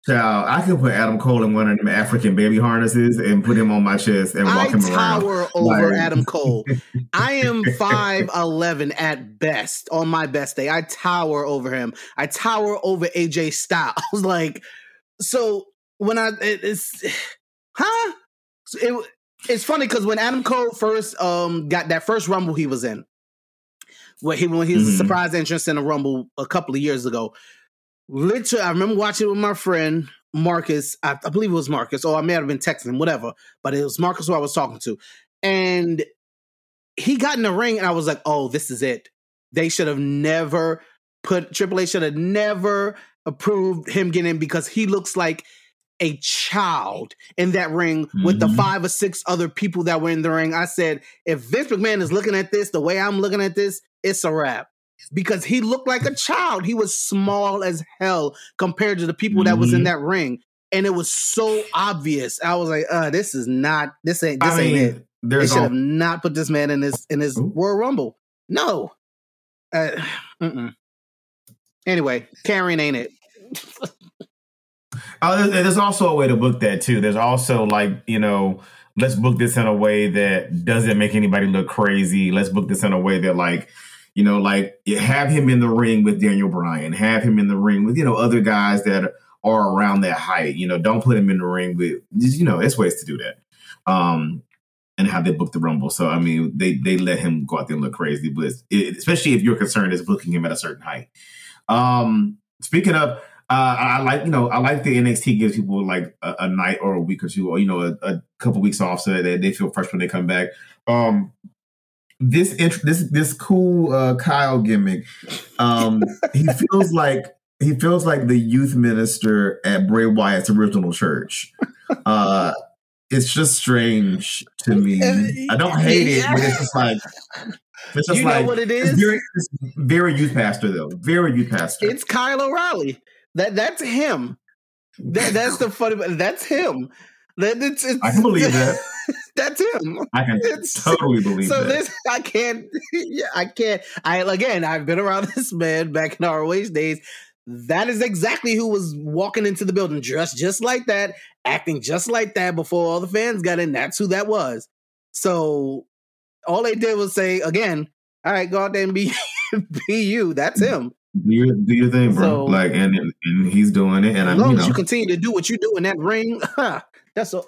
Child, I could put Adam Cole in one of them African baby harnesses and put him on my chest and walk I him around. I tower over Like- Adam Cole. I am five eleven at best on my best day. I tower over him. I tower over AJ Styles. Like so when I it, it's huh? So It, it's funny because when Adam Cole first um got that first rumble he was in, where he when he was a Mhm. surprise entrance in a rumble a couple of years ago. Literally, I remember watching it with my friend Marcus. I, I believe it was Marcus, or I may have been texting him, whatever. But it was Marcus who I was talking to, and he got in the ring, and I was like, "Oh, this is it." They should have never put Triple H should have never approved him getting in because he looks like a child in that ring with the Mhm. five or six other people that were in the ring. I said, if Vince McMahon is looking at this the way I'm looking at this, it's a wrap. Because he looked like a child. He was small as hell compared to the people that was in Mhm. that ring. And it was so obvious. I was like, uh, this is not this ain't this I ain't mean, it. They should all, have not put this man in this in this Ooh. Royal Rumble. No. Uh, mm-mm. Anyway, Karen ain't it. oh, there's, also a way to book that too. There's also like you know, let's book this in a way that doesn't make anybody look crazy. Let's book this in a way that like. You know, like have him in the ring with Daniel Bryan, have him in the ring with, you know, other guys that are around that height. You know, don't put him in the ring with, you know, there's ways to do that. Um, and how they book the Rumble. So I mean, they they let him go out there and look crazy, but it, especially if your concern is booking him at a certain height. Um, speaking of, uh, I like you know I like the NXT gives people like a, a night or a week or two, or you know a, a couple weeks off so that they, they feel fresh when they come back. Um, this int- this this cool uh, Kyle gimmick, um, he feels like he feels like the youth minister at Bray Wyatt's original church. Uh, it's just strange to me. I don't hate it, but it's just like it's just You know like what it it's very, very youth pastor though. Very youth pastor. It's Kyle O'Reilly. That that's him. That, that's the funny. That's him. That it's, it's I can believe that. That's him. I can It's- totally believe So that. this, I can't. Yeah, I can't. I again, I've been around this man back in our ROH days. That is exactly who was walking into the building, dressed just like that, acting just like that before all the fans got in. That's who that was. So all they did was say again, "All right, go out there and be be you." That's mm. him. Do your do your thing, bro. So- like, and and he's doing it, and As I'm long you as know, you continue to do what you do in that ring, that's all.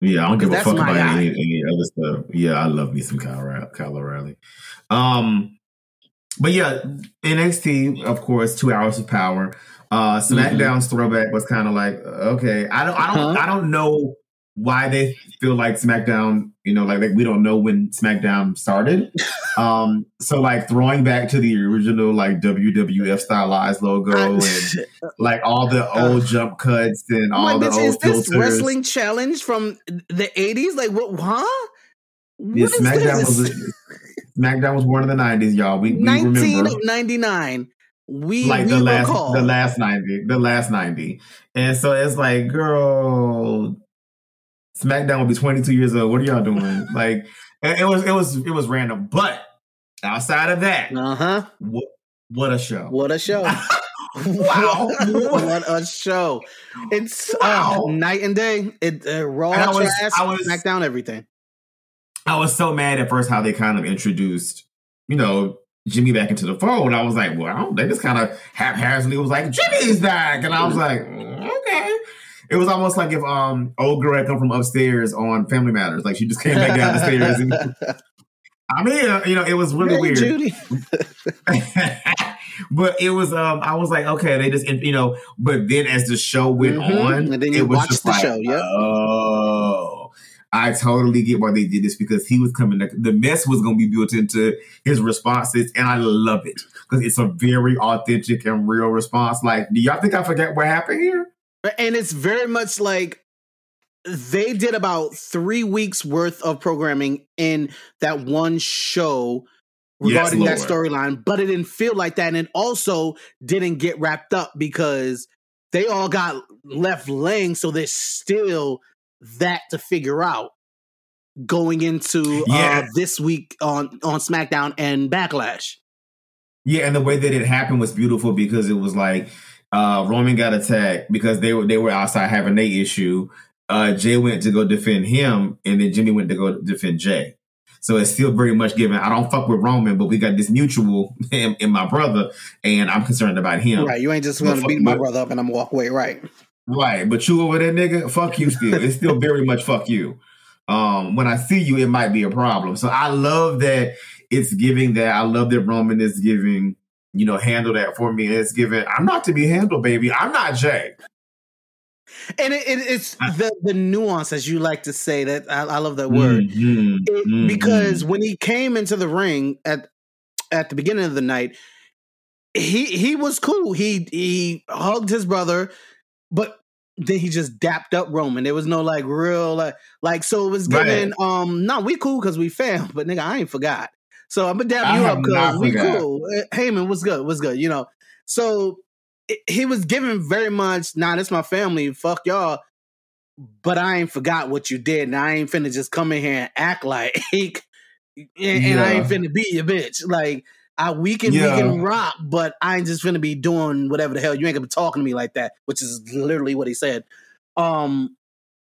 yeah, I don't give a fuck about any, any other stuff. Yeah, I love me some Kyle, Kyle O'Reilly. Um, but yeah, NXT, of course, two hours of power. Uh, Mm-hmm. SmackDown's throwback was kind of like okay, I don't, I don't, Uh-huh. I don't know why they feel like SmackDown, you know, like, like we don't know when SmackDown started. um, so like throwing back to the original like WWF stylized logo and like all the old jump cuts and all I'm the like, bitch, old is this filters. wrestling challenge from the 80s? Like, what? Huh? Yeah, What is SmackDown was SmackDown was born in the nineties, y'all. We, we 1999. We like we the last recall. the last ninety, the last ninety, and so it's like, girl, SmackDown will be twenty two years old. What are y'all doing? like, it, it was it was it was random, but outside of that, Uh huh. what what a show! What a show! Wow. what a show! It's Wow. uh, night and day. It uh, raw, And I was- trash, I was- SmackDown, everything. I was so mad at first how they kind of introduced, you know, Jimmy back into the fold. I was like, well, they just kind of haphazardly was like, Jimmy's back. And I was like, mm, okay. It was almost like if um old girl had come from upstairs on Family Matters. Like she just came back down the stairs. And, I mean, uh, you know, it was really Hey, weird. Judy. but it was um I was like, okay, they just you know, but then as the show went Mhm. on, And then you it was watched just the like, show, yep. Oh. I totally get why they did this because he was coming. The mess was going to be built into his responses, and I love it because it's a very authentic and real response. Like, do y'all think I forget what happened here? And it's very much like they did about three weeks worth of programming in that one show Yes, regarding that storyline, but it didn't feel like that, and it also didn't get wrapped up because they all got left laying, so there's still that to figure out going into uh, this week on on SmackDown and Backlash. Yeah, and the way that it happened was beautiful because it was like uh Roman got attacked because they were they were outside having their issue. Uh Jay went to go defend him, and then Jimmy went to go defend Jay. So it's still very much given. I don't fuck with Roman, but we got this mutual in, in my brother, and I'm concerned about him. Right, you ain't just going to beat my but- brother up and I'm walk away. Right. Right, but you over there, nigga, fuck you still. It's still very much fuck you. Um, when I see you, it might be a problem. So I love that it's giving that. I love that Roman is giving, you know, handle that for me. It's giving, I'm not to be handled, baby. I'm not Jay. and it, it, it's the the nuance, as you like to say. That I, I love that word Mhm, It- mhm. because when he came into the ring at at the beginning of the night, he he was cool. He he hugged his brother, but then he just dapped up Roman. There was no like real like like so it was Right. um no we cool because we fam, but nigga I ain't forgot. So I'm gonna dap I you up because we forgot. cool. Heyman, what's good? What's good? You know. So it, he was giving very much. Nah, that's my family. Fuck y'all. But I ain't forgot what you did, and I ain't finna just come in here and act like, and, and I ain't finna be your bitch. Like I we can Yeah. we can rock, but I ain't just finna be doing whatever the hell. You ain't gonna be talking to me like that, which is literally what he said. Um,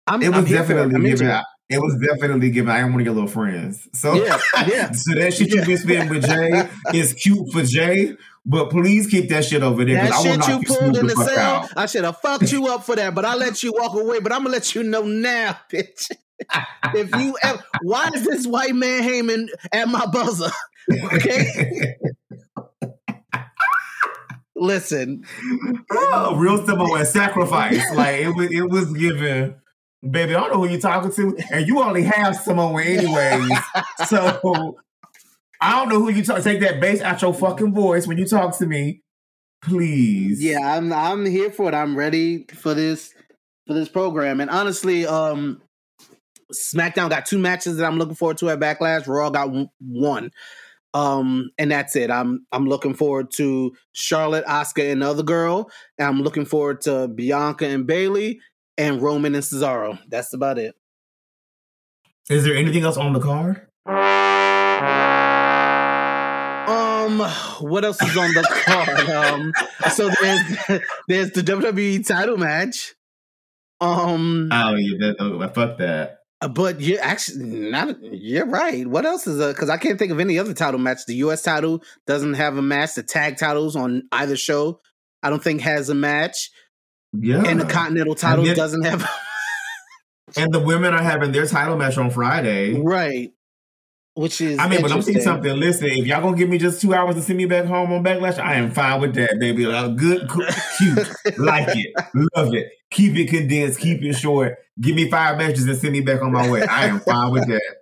I'm, It was here for it. definitely I'm into giving. It. Was definitely given. I am one of your little friends. So Yeah, yeah. so that shit you been spitting with Jay is cute for Jay, but please keep that shit over there. That I shit you pulled in the fuck cell. I should have fucked you up for that, but I let you walk away. But I'm gonna let you know now, bitch. if you ever, why is this white man Heyman at my buzzer? Okay, listen, oh, real and sacrifice. Like it was, it was given. Baby, I don't know who you're talking to, and you only have Samoan anyways. so I don't know who you talk. Take that bass out your fucking voice when you talk to me, please. yeah, I'm I'm here for it. I'm ready for this for this program. And honestly, um, SmackDown got two matches that I'm looking forward to at Backlash. Raw got one. Um, and that's it. I'm I'm looking forward to Charlotte, Asuka, and the other girl. And I'm looking forward to Bianca and Bayley and Roman and Cesaro. That's about it. Is there anything else on the card? Um, what else is on the card? Um, so there's there's the WWE title match. Um, Oh yeah, oh, fuck that. but you're actually not. You're right. What else is a? Because I can't think of any other title match. The U.S. title doesn't have a match. The tag titles on either show, I don't think has a match, Yeah, and the Continental title then- doesn't have. and the women are having their title match on Friday. right. Which is I mean, but I'm saying something. Listen, if y'all gonna give me just two hours to send me back home on Backlash, I am fine with that, baby. Like, good, cute, like it, love it. Keep it condensed, keep it short. Give me five matches and send me back on my way. I am fine with that.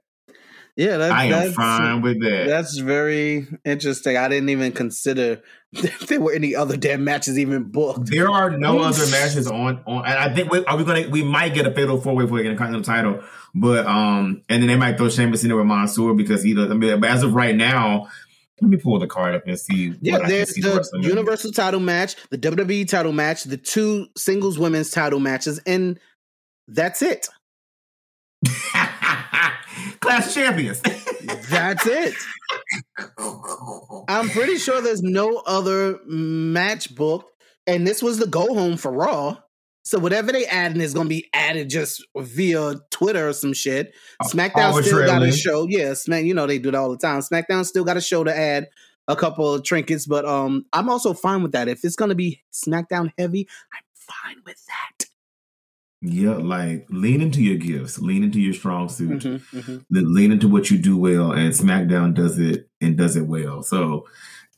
Yeah, I am fine with that. That's very interesting. I didn't even consider if there were any other damn matches even booked. There are no other matches on on, and I think we, are we gonna we might get a fatal four way for the Continental title, but um, and then they might throw Sheamus in there with Mansoor because he does. I mean, but as of right now, let me pull the card up and see. Yeah, what I can there's see for the Universal title match, the WWE title match, the two singles women's title matches, and that's it. Class champions. That's it. I'm pretty sure there's no other match booked, and this was the go home for Raw. So whatever they add adding is gonna be added just via Twitter or some shit. SmackDown still got a show. Yeah, Smack. You know they do that all the time. SmackDown still got a show to add a couple of trinkets, but um, I'm also fine with that. If it's gonna be SmackDown heavy, I'm fine with that. Yeah, like lean into your gifts, lean into your strong suit, Mhm, mhm. Lean into what you do well, and SmackDown does it and does it well. So,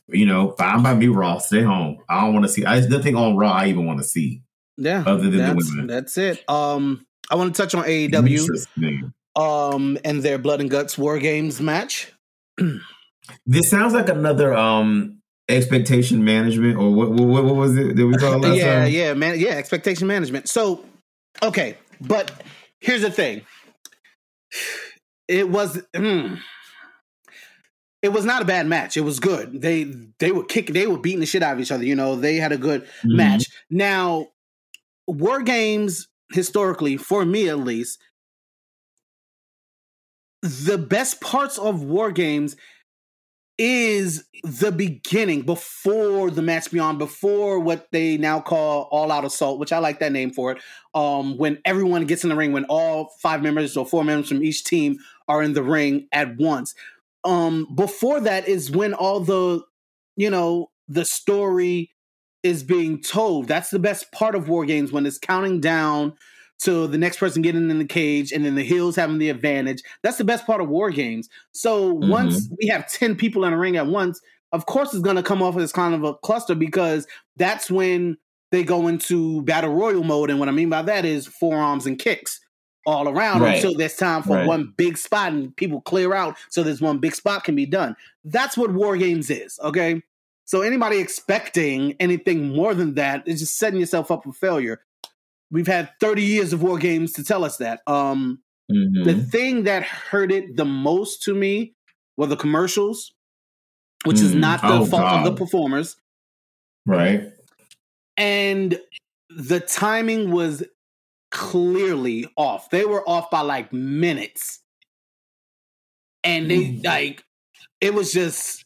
you know, fine by me, Raw. Stay home. I don't want to see. I, there's nothing on Raw I even want to see. Yeah, Other than the that's, women. that's it. Um, I want to touch on AEW. Um and their blood and guts war games match This sounds like another um expectation management, or what? What, what was it that we called last yeah time? yeah man yeah expectation management so okay but here's the thing. It was mm, it was not a bad match. It was good. They they were kicking they were beating the shit out of each other you know? They had a good Mhm. match. Now war games historically for me at least the best parts of war games is the beginning before the match beyond before what they now call all out assault which i like that name for it um when everyone gets in the ring when all five members or four members from each team are in the ring at once. Um before that is when all the you know the story is being told. That's the best part of war games when it's counting down to the next person getting in the cage and then the heels having the advantage. That's the best part of war games. So mm-hmm. once we have 10 people in a ring at once of course it's going to come off as kind of a cluster because that's when they go into battle royal mode. And what i mean by that is forearms and kicks all around Right. until there's time for Right. one big spot and people clear out so there's one big spot can be done. That's what war games is okay? So anybody expecting anything more than that is just setting yourself up for failure we've had 30 years of war games to tell us that um Mhm. the thing that hurt it the most to me were the commercials, which is Mm. not the Oh, fault of the performers. right. And the timing was clearly off. They were off by like minutes. And they Mm. like it was just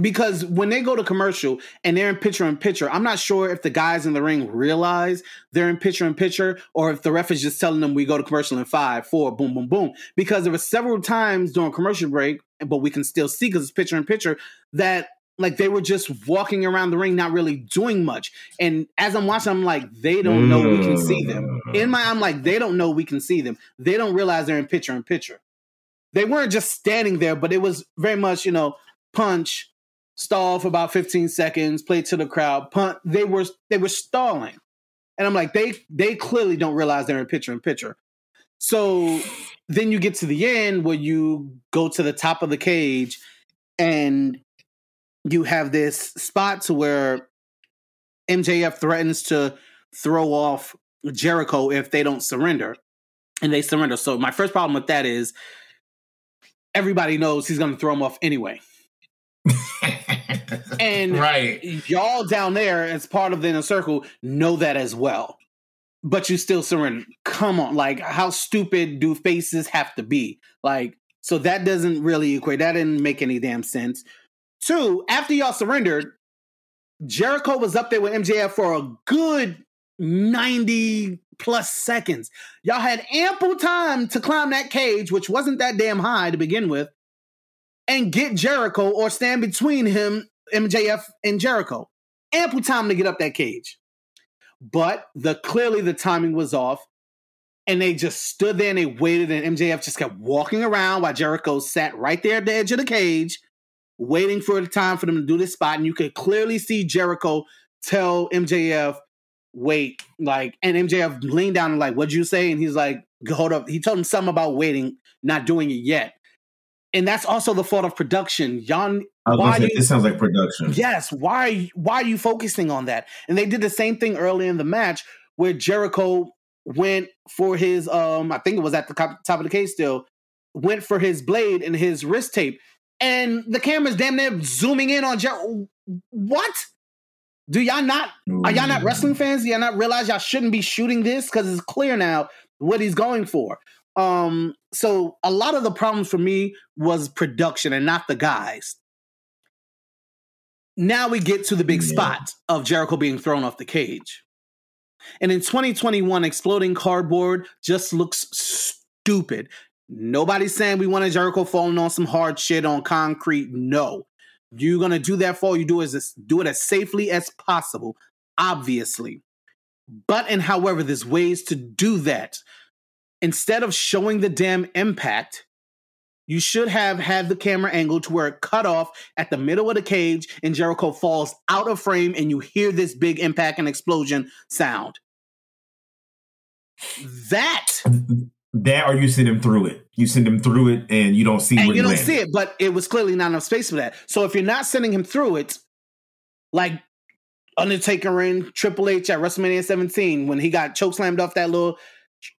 because when they go to commercial and they're in picture in picture, I'm not sure if the guys in the ring realize they're in picture in picture or if the ref is just telling them we go to commercial in five, four, boom, boom, boom. Because there were several times during commercial break, but we can still see because it's picture in picture that like they were just walking around the ring, not really doing much. And as I'm watching, I'm like, they don't know we can see them. In my, I'm like, they don't know we can see them. They don't realize they're in picture in picture. They weren't just standing there, but it was very much, you know, punch, stall for about 15 seconds, play to the crowd, punt. They were they were stalling. And I'm like, they they clearly don't realize they're in picture in picture. So then you get to the end where you go to the top of the cage and you have this spot to where MJF threatens to throw off Jericho if they don't surrender. And they surrender. So my first problem with that is everybody knows he's going to throw him off anyway. And right. y'all down there as part of the inner circle know that as well. but you still surrender. Come on, like how stupid do faces have to be? Like, so that doesn't really equate. That didn't make any damn sense. Two, after y'all surrendered, Jericho was up there with MJF for a good 90 plus seconds. Y'all had ample time to climb that cage, which wasn't that damn high to begin with, and get Jericho or stand between him, MJF, and Jericho. Ample time to get up that cage. But the clearly the timing was off. And they just stood there and they waited, and MJF just kept walking around while Jericho sat right there at the edge of the cage, waiting for the time for them to do this spot. And you could clearly see Jericho tell MJF, wait, like, and MJF leaned down and like, what'd you say? And he's like, hold up. He told him something about waiting, not doing it yet. And that's also the fault of production. Y'all, why say, do this sounds like production. Yes, why why are you focusing on that? And they did the same thing early in the match where Jericho went for his um I think it was at the top of the case still went for his blade and his wrist tape and the camera's damn near zooming in on Jericho. What? Do y'all not are y'all not wrestling fans? Do y'all not realize y'all shouldn't be shooting this cuz it's clear now what he's going for. Um so a lot of the problems for me was production and not the guys now we get to the big Yeah. spot of Jericho being thrown off the cage. And in 2021, exploding cardboard just looks stupid. Nobody's saying we wanted Jericho falling on some hard shit on concrete. No. You're gonna do that fall, you do as do it as safely as possible, obviously. But and however, there's ways to do that. Instead of showing the damn impact, you should have had the camera angle to where it cut off at the middle of the cage and Jericho falls out of frame and you hear this big impact and explosion sound. That That or you send him through it. You send him through it and you don't see and you don't landed. see it, but it was clearly not enough space for that. So if you're not sending him through it, like Undertaker and Triple H at WrestleMania 17 when he got chokeslammed off that little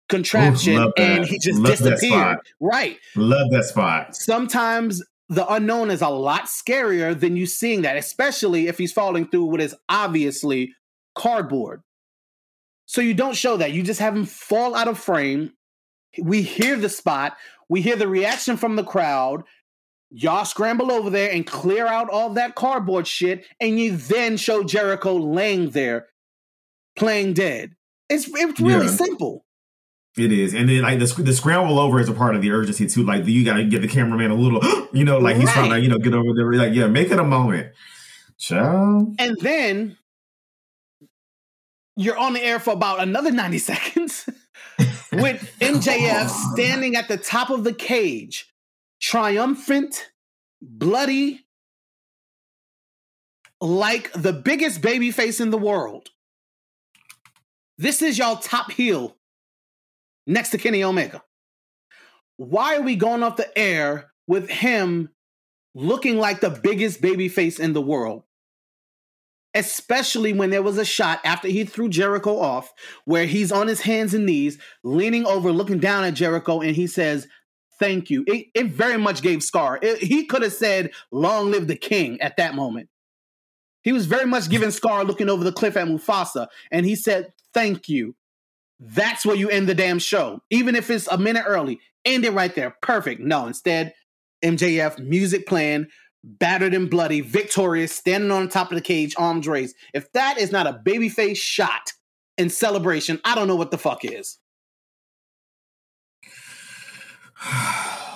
contraption and he just Love disappeared. Right. Love that spot. sometimes the unknown is a lot scarier than you seeing that, especially if he's falling through what is obviously cardboard. So you don't show that. You just have him fall out of frame. We hear the spot, we hear the reaction from the crowd. Y'all scramble over there and clear out all that cardboard shit, and you then show Jericho laying there playing dead. It's it's really Yeah. simple. It is, and then like the the scramble over is a part of the urgency too. Like you got to get the cameraman a little, you know, like he's trying to Right. you know get over there. Like yeah, make it a moment. Child. And then you're on the air for about another 90 seconds with MJF standing at the top of the cage, triumphant, bloody, like the biggest baby face in the world. This is y'all top heel next to Kenny Omega. Why are we going off the air with him looking like the biggest baby face in the world? especially when there was a shot after he threw Jericho off where he's on his hands and knees, leaning over, looking down at Jericho, and he says, Thank you. It, it very much gave Scar. It- he could have said, Long live the king at that moment. He was very much giving Scar looking over the cliff at Mufasa, and he said, Thank you. That's where you end the damn show. Even if it's a minute early, end it right there. Perfect. No, instead, MJF, music playing, battered and bloody, victorious, standing on top of the cage, arms raised. If that is not a babyface shot in celebration, I don't know what the fuck is.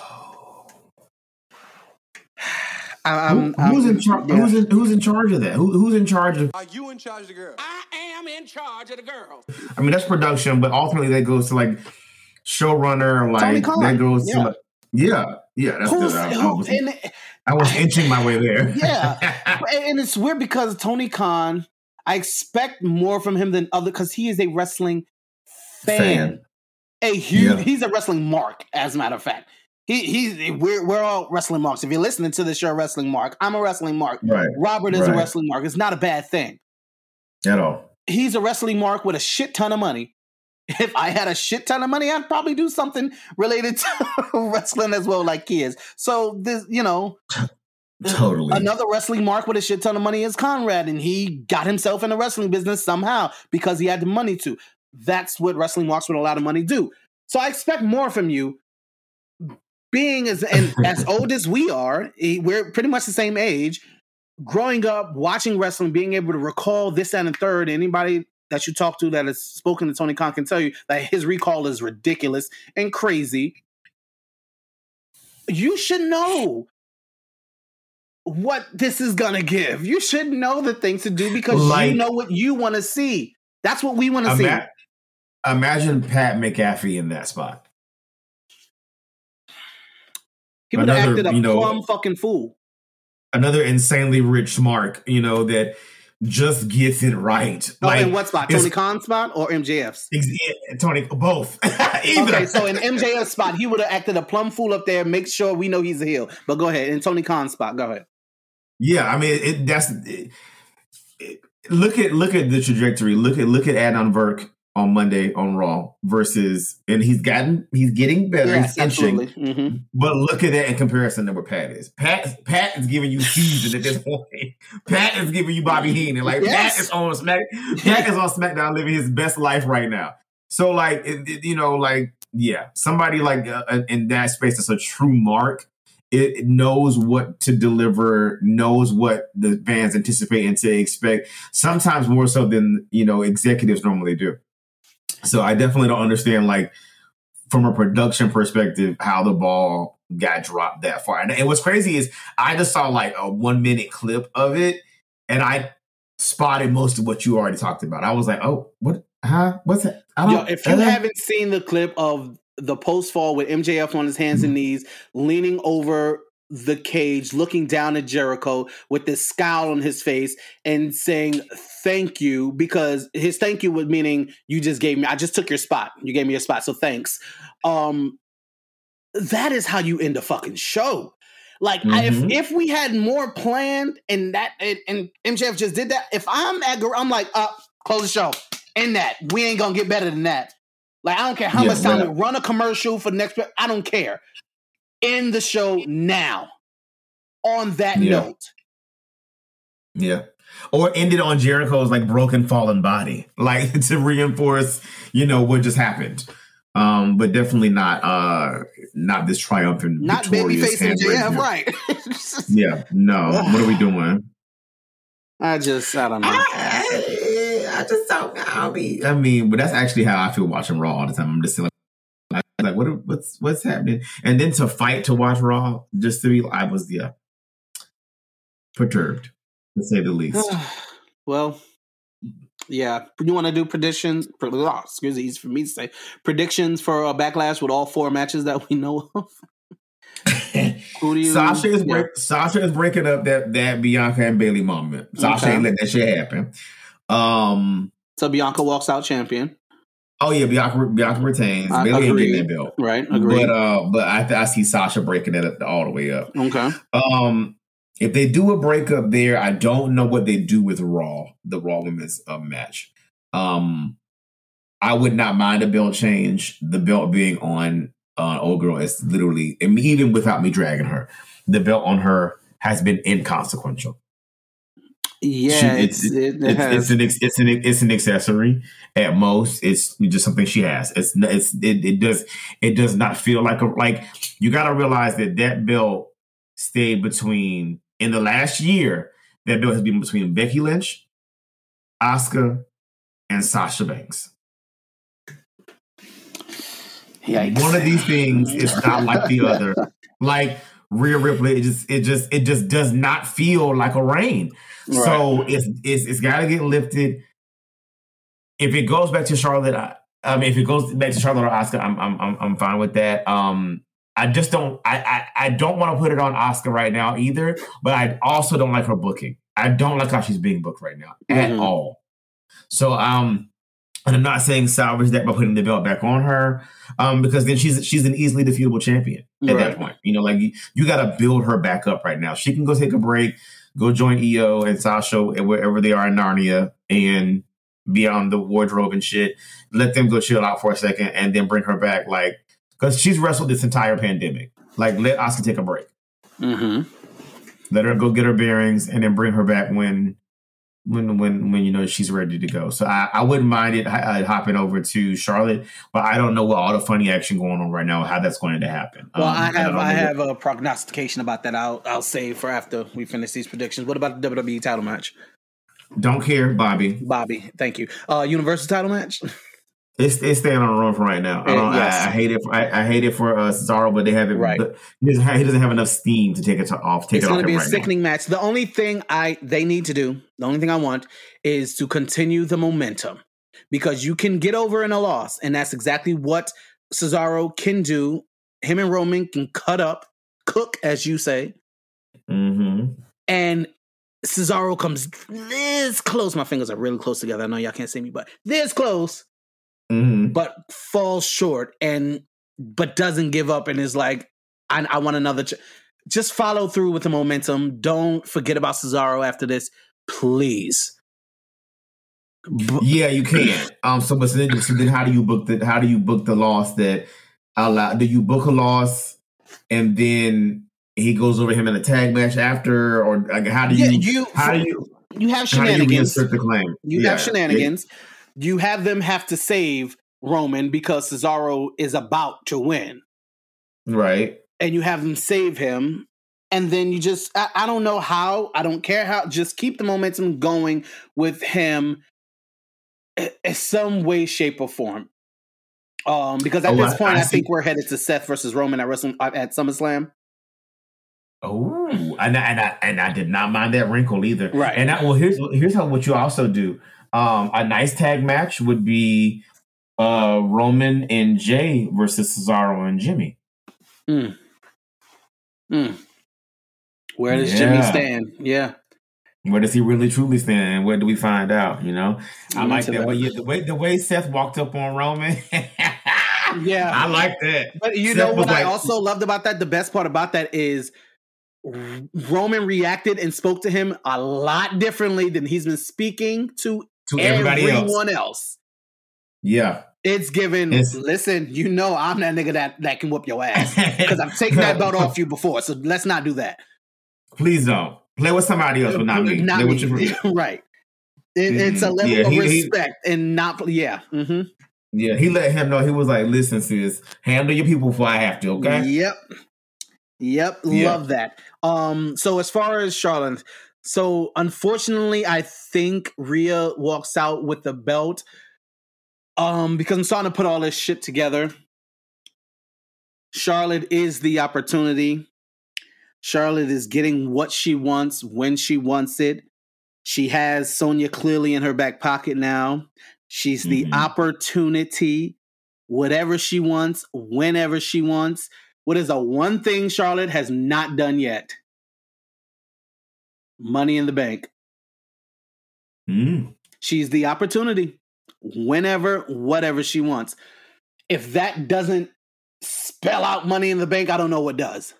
I- I'm- Who- who's in I'm- charge? yeah. Who's in who's in charge of that? Who, who's in charge of? Are you in charge of the girl? I am in charge of the girls. I mean, that's production, but ultimately that goes to like showrunner. Like Khan, that goes yeah. to like, yeah, yeah. That's Who's, good. I, I was, and, I was inching my way there. Yeah. and it's weird because Tony Khan, I expect more from him than other because he is a wrestling fan. Fan. A huge, Yeah. he's a wrestling mark, as a matter of fact. He he's we're we're all wrestling marks. If you're listening to this, you're a wrestling mark. I'm a wrestling mark. right. Robert is a wrestling mark. It's not a bad thing. At all. He's a wrestling mark with a shit ton of money. If I had a shit ton of money, I'd probably do something related to wrestling as well, like he is. So this, you know, Totally. Another wrestling mark with a shit ton of money is Conrad, and he got himself in the wrestling business somehow because he had the money to. that's what wrestling marks with a lot of money do. So I expect more from you. Being as and as old as we are, eh, we're pretty much the same age. Growing up, watching wrestling, being able to recall this and the third. Anybody that you talk to that has spoken to Tony Khan can tell you that his recall is ridiculous and crazy. You should know what this is gonna give. You should know the things to do because Like- you know what you want to see. That's what we want to see. Imagine Pat McAfee in that spot. He would have acted a you know- plum fucking fool. Another insanely rich mark, you know, that just gets it right. Oh, Like in what spot? Tony Khan spot or MJF's? ex- yeah, Tony, both. Okay, so in MJF spot, he would have acted a plum fool up there. Make sure we know he's a heel. But go ahead. In Tony Khan spot, go ahead. Yeah, I mean, it, that's it, it- look at look at the trajectory. Look at look at Adnan Virk on Monday on Raw versus, and he's gotten he's getting better. Yes, he's inching, absolutely. hmm but look at that in comparison to what Pat is. Pat Pat is giving you season at this point. Pat is giving you Bobby Heenan. Like Yes. Pat is on Smack. Pat is on SmackDown living his best life right now. So like it, it- you know like yeah, somebody like uh, in that space that's a true mark. It it knows what to deliver, knows what the fans anticipate and to expect. Sometimes more so than you know executives normally do. So I definitely don't understand like from a production perspective how the ball got dropped that far. And, and what's crazy is I just saw like a one minute clip of it, and I spotted most of what you already talked about. I was like, oh, what? Huh? What's that? I Yo, if you uh, haven't seen the clip of the post fall with MJF on his hands and knees, leaning over the cage, looking down at Jericho with this scowl on his face and saying thank you because his thank you was meaning you just gave me I just took your spot. You gave me your spot, so thanks. Um that is how you end a fucking show. Like I- Mhm. if if we had more planned and that and, and MJF just did that, if I'm at I'm like, uh, close the show. In that, we ain't gonna get better than that. Like I don't care how Yeah, much time right. we run a commercial for the next. I don't care. End the show now. On that Yeah. note, Yeah. Or ended on Jericho's like broken fallen body, like to reinforce, you know, what just happened. Um, but definitely not uh not this triumphant not victorious babyface hand-raising. right? Yeah, no. what are we doing? I just I don't know. I, I just don't I mean, I mean, but that's actually how I feel watching Raw all the time. I'm just like, like what what's what's happening? And then to fight to watch Raw, just to be I was yeah perturbed, to say the least. well, yeah. You want to do predictions? pre- oh, Excuse me, easy for me to say predictions for a backlash with all four matches that we know of. Who do you? Sasha is yeah. break, Sasha is breaking up that that Bianca and Bayley moment. Sasha Okay. ain't let that shit happen. Um. So Bianca walks out champion, Oh yeah, Bianca Bianca retains. I Bayley ain't agree. getting that belt. right? Agreed. But uh, but I I see Sasha breaking it up all the way up. okay. Um, if they do a breakup there, I don't know what they do with Raw, the Raw Women's uh, match. Um, I would not mind a belt change. The belt being on uh, old girl is literally, mean, even without me dragging her, the belt on her has been inconsequential. Yeah, She- it's, it, it it's, has. it's an it's an it's an accessory at most. It's just something she has. It's it's it, it does it does not feel like a like you got to realize that that belt stayed between in the last year. That belt has been between Becky Lynch, Asuka, and Sasha Banks. Yikes. One of these things is not like the other. Like Rhea Ripley, it just it just it just does not feel like a reign. So it's it's it's got to get lifted. If it goes back to Charlotte, I, I mean, if it goes back to Charlotte or Asuka, I'm I'm I'm, I'm fine with that. Um, I just don't I I, I don't want to put it on Asuka right now either. But I also don't like her booking. I don't like how she's being booked right now at Mhm. all. So um, and I'm not saying salvage that by putting the belt back on her, um, because then she's she's an easily defeatable champion at Right. that point. You know, like you, you got to build her back up right now. She can go take a break, go join EO and Sasha and wherever they are in Narnia and be on the wardrobe and shit. Let them go chill out for a second and then bring her back. Like, because she's wrestled this entire pandemic. Like, let Asuka take a break. hmm Let her go get her bearings and then bring her back when when when when you know she's ready to go. So I, I wouldn't mind it uh, hopping over to Charlotte, but I don't know what all the funny action going on right now, how that's going to happen. Well, Um, I have I know have a prognostication about that. I'll I'll save for after we finish these predictions. What about the WWE title match, don't care, Bobby. Bobby? Thank you. Uh, Universal title match. It's it's staying on the run for right now. I, don't, Uh, yes. I, I hate it. For, I, I hate it for uh, Cesaro, but they have it. Right. He doesn't have, he doesn't have enough steam to take it to, off. Take it's it going to be a right now. sickening match. The only thing I they need to do, the only thing I want is to continue the momentum because you can get over in a loss, and that's exactly what Cesaro can do. Him and Roman can cut up, cook, as you say, Mm-hmm. and Cesaro comes this close. My fingers are really close together. I know y'all can't see me, but this close, Mm-hmm. but falls short and but doesn't give up and is like, I, I want another. Ch-. Just follow through with the momentum. Don't forget about Cesaro after this, please. B- Yeah, you can. Um. So, but so then, so then, how do you book the? How do you book the loss that allow? Do you book a loss and then he goes over him in a tag match after, or like, how do you? Yeah, you- how do you? you have you shenanigans. You Yeah. have shenanigans. You have them have to save Roman because Cesaro is about to win. right. and you have them save him and then you just I, I don't know how i don't care how just keep the momentum going with him in some way shape or form um because at Oh, this point I i, see. think we're headed to seth versus roman at Wrestle, at summerslam Oh, and I, and I and I did not mind that wrinkle either. Right. And that, well, here's here's how what you also do. Um, a nice tag match would be uh Roman and Jay versus Cesaro and Jimmy. mm. where does jimmy stand yeah Where does he really truly stand, and where do we find out? You know, I I'm like that. that. Way you, the way the way Seth walked up on Roman. Yeah. I like that. But you Seth know what I also loved about that? The best part about that is Roman reacted and spoke to him a lot differently than he's been speaking to, to everybody else. everyone else. Yeah, It's given. It's- listen, you know I'm that nigga that that can whoop your ass because I've taken that belt off you before. So let's not do that. Please don't play with somebody else, but not me. Not Play me. right. It, It's a level Yeah, of he- he- respect and not. Yeah. hmm Yeah, he let him know. He was like, "Listen, sis, handle your people before I have to." Okay. Yep. Yep. Yeah. Love that. Um, so as far as Charlotte, so unfortunately, I think Rhea walks out with the belt. Um, because I'm starting to put all this shit together. Charlotte is the opportunity. Charlotte is getting what she wants when she wants it. She has Sonya clearly in her back pocket now. She's the Mhm. opportunity, whatever she wants, whenever she wants. What is the one thing Charlotte has not done yet? Money in the bank. Mm. She's the opportunity, whenever, whatever she wants. If that doesn't spell out money in the bank, I don't know what does.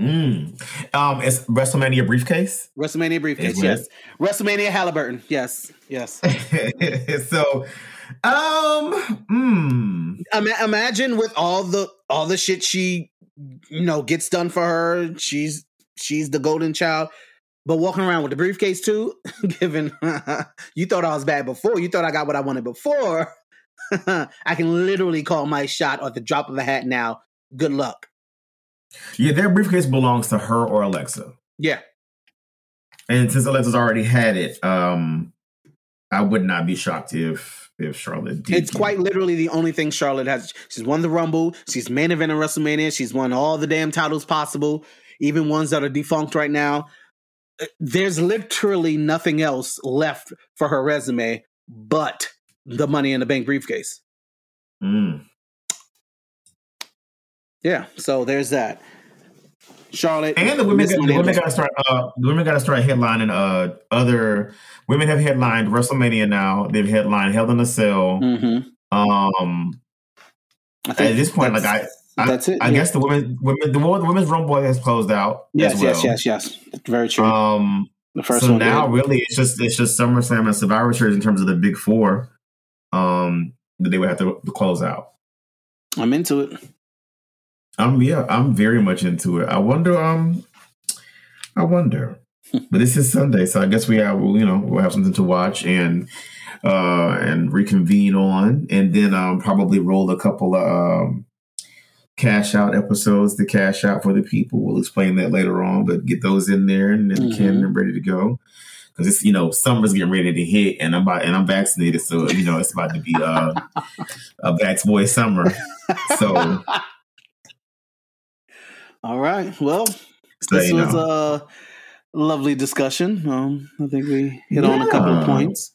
Mm. Um, it's WrestleMania briefcase. WrestleMania briefcase, Is yes. WrestleMania Halliburton, yes, yes. so, um, mm, Ima- imagine with all the all the shit she you know gets done for her she's she's the golden child but walking around with the briefcase too given you thought i was bad before. You thought i got what i wanted before. I can literally call my shot at the drop of a hat now. Good luck. Yeah, their briefcase belongs to her or Alexa, yeah. And since Alexa's already had it, um, I would not be shocked if if Charlotte did. it's quite literally the only thing charlotte has. She's won the rumble. She's main event in wrestlemania. She's won all the damn titles possible even ones that are defunct right now there's literally nothing else left for her resume but the money in the bank briefcase Mm. yeah so there's that charlotte And the women, got, the women got to start. Uh, the women got to start headlining. Uh, other women have headlined WrestleMania now. They've headlined Hell in a Cell. Mhm. Um, at this point, like I, I, that's it I yeah. guess the women, women, the, wo- the women's rumble has closed out. yes well. yes yes yes very true Um, the first so one now did. really it's just it's just SummerSlam and Survivor Series in terms of the big four. Um, that they would have to, to close out. i'm into it Um, yeah, I'm very much into it. I wonder. Um, I wonder. but this is Sunday, so I guess we have you know we'll have something to watch and uh and reconvene on, and then um probably roll a couple of um cash out episodes to cash out for the people. We'll explain that later on, but get those in there and then Mhm. can and ready to go. Because it's you know summer's getting ready to hit, and I'm about and I'm vaccinated, so you know it's about to be uh, a vax boy summer. So, All right. Well, so this was know. a lovely discussion. Um, I think we hit on a couple of points.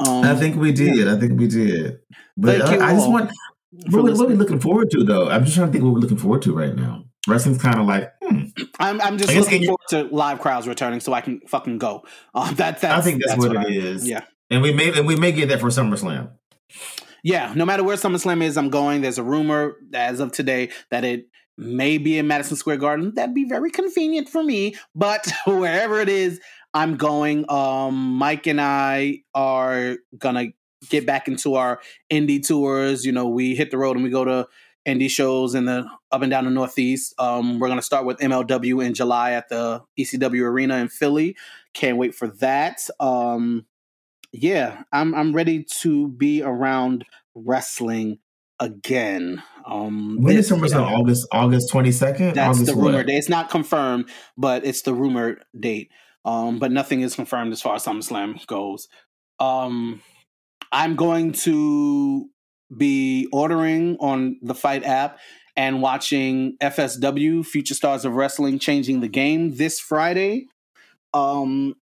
Um, I think we did. I think we did. But Thank you I, I just want what, what are we looking forward to though? I'm just trying to think what we're looking forward to right now. Wrestling's kind of like hmm, I'm, I'm just looking forward to live crowds returning so I can fucking go. Um, that, that's, I think that's, what, I- it is. Yeah. and we may and we may get that for SummerSlam. Yeah, no matter where SummerSlam is, I'm going. There's a rumor as of today that it may be in Madison Square Garden. That'd be very convenient for me, but wherever it is, I'm going. Um, Mike and I are gonna get back into our indie tours. You know, we hit the road and we go to indie shows in the up and down the Northeast. Um, we're gonna start with MLW in July at the ECW Arena in Philly. Can't wait for that. Um, yeah, I'm I'm ready to be around wrestling again. Um, When is it- SummerSlam? August August twenty second. that's August the rumor date. It's not confirmed, but it's the rumored date. Um, but nothing is confirmed as far as SummerSlam goes. Um, I'm going to be ordering on the FITE app and watching FSW Future Stars of Wrestling changing the game this Friday. Um,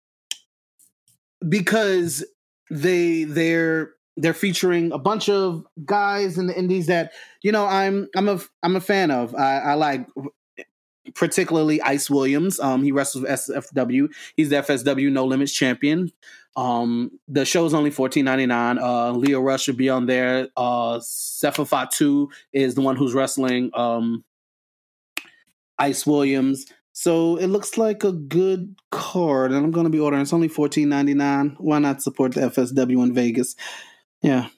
because they they're they're featuring a bunch of guys in the indies that you know I'm I'm a I'm a fan of. I, I like particularly Ice Williams. Um, he wrestles with SFW. He's the FSW No Limits champion. Um, the show is only fourteen ninety nine. Uh, Lio Rush should be on there. Uh, Sefa Fatu is the one who's wrestling. Um, Ice Williams. So it looks like a good card, and I'm going to be ordering. It's only fourteen ninety nine. Why not support the FSW in Vegas? Yeah.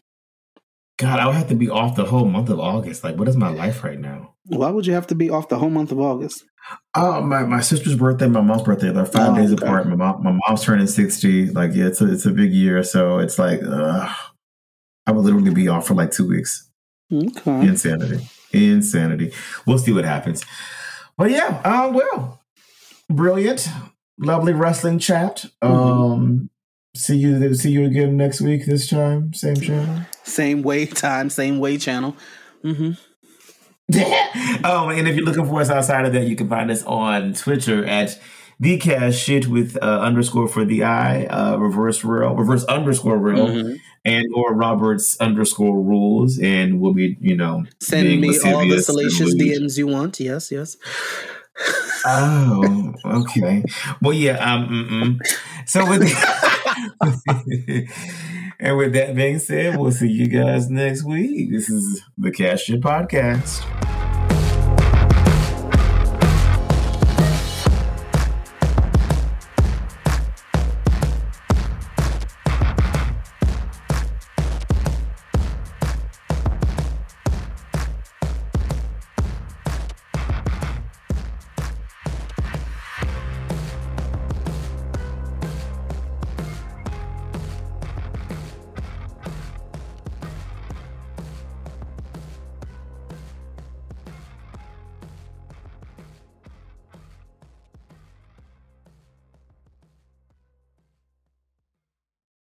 God, I would have to be off the whole month of August. Like, what is my life right now? Why would you have to be off the whole month of August? Oh, my, my sister's birthday, my mom's birthday. They're five Oh, days okay. apart. My mom, my mom's turning sixty. Like, yeah, it's a it's a big year. So it's like, uh, I would literally be off for like two weeks. Okay. Insanity, insanity. We'll see what happens. But yeah, uh, well, brilliant, lovely wrestling chat. Um, see you see you again next week. This time, same channel. Same way time, same way channel. hmm um, and if you're looking for us outside of that, you can find us on Twitter at the cash shit with uh, underscore for the eye, uh, reverse Rell, reverse underscore Rell, Mhm. and or Roberts underscore rules, and we'll be, you know, Send me all the salacious. DMs you want. Yes, yes. Oh, okay. Well, yeah. Um. Mm-mm. So with and with that being said, we'll see you guys next week. This is the Cash Shit Podcast.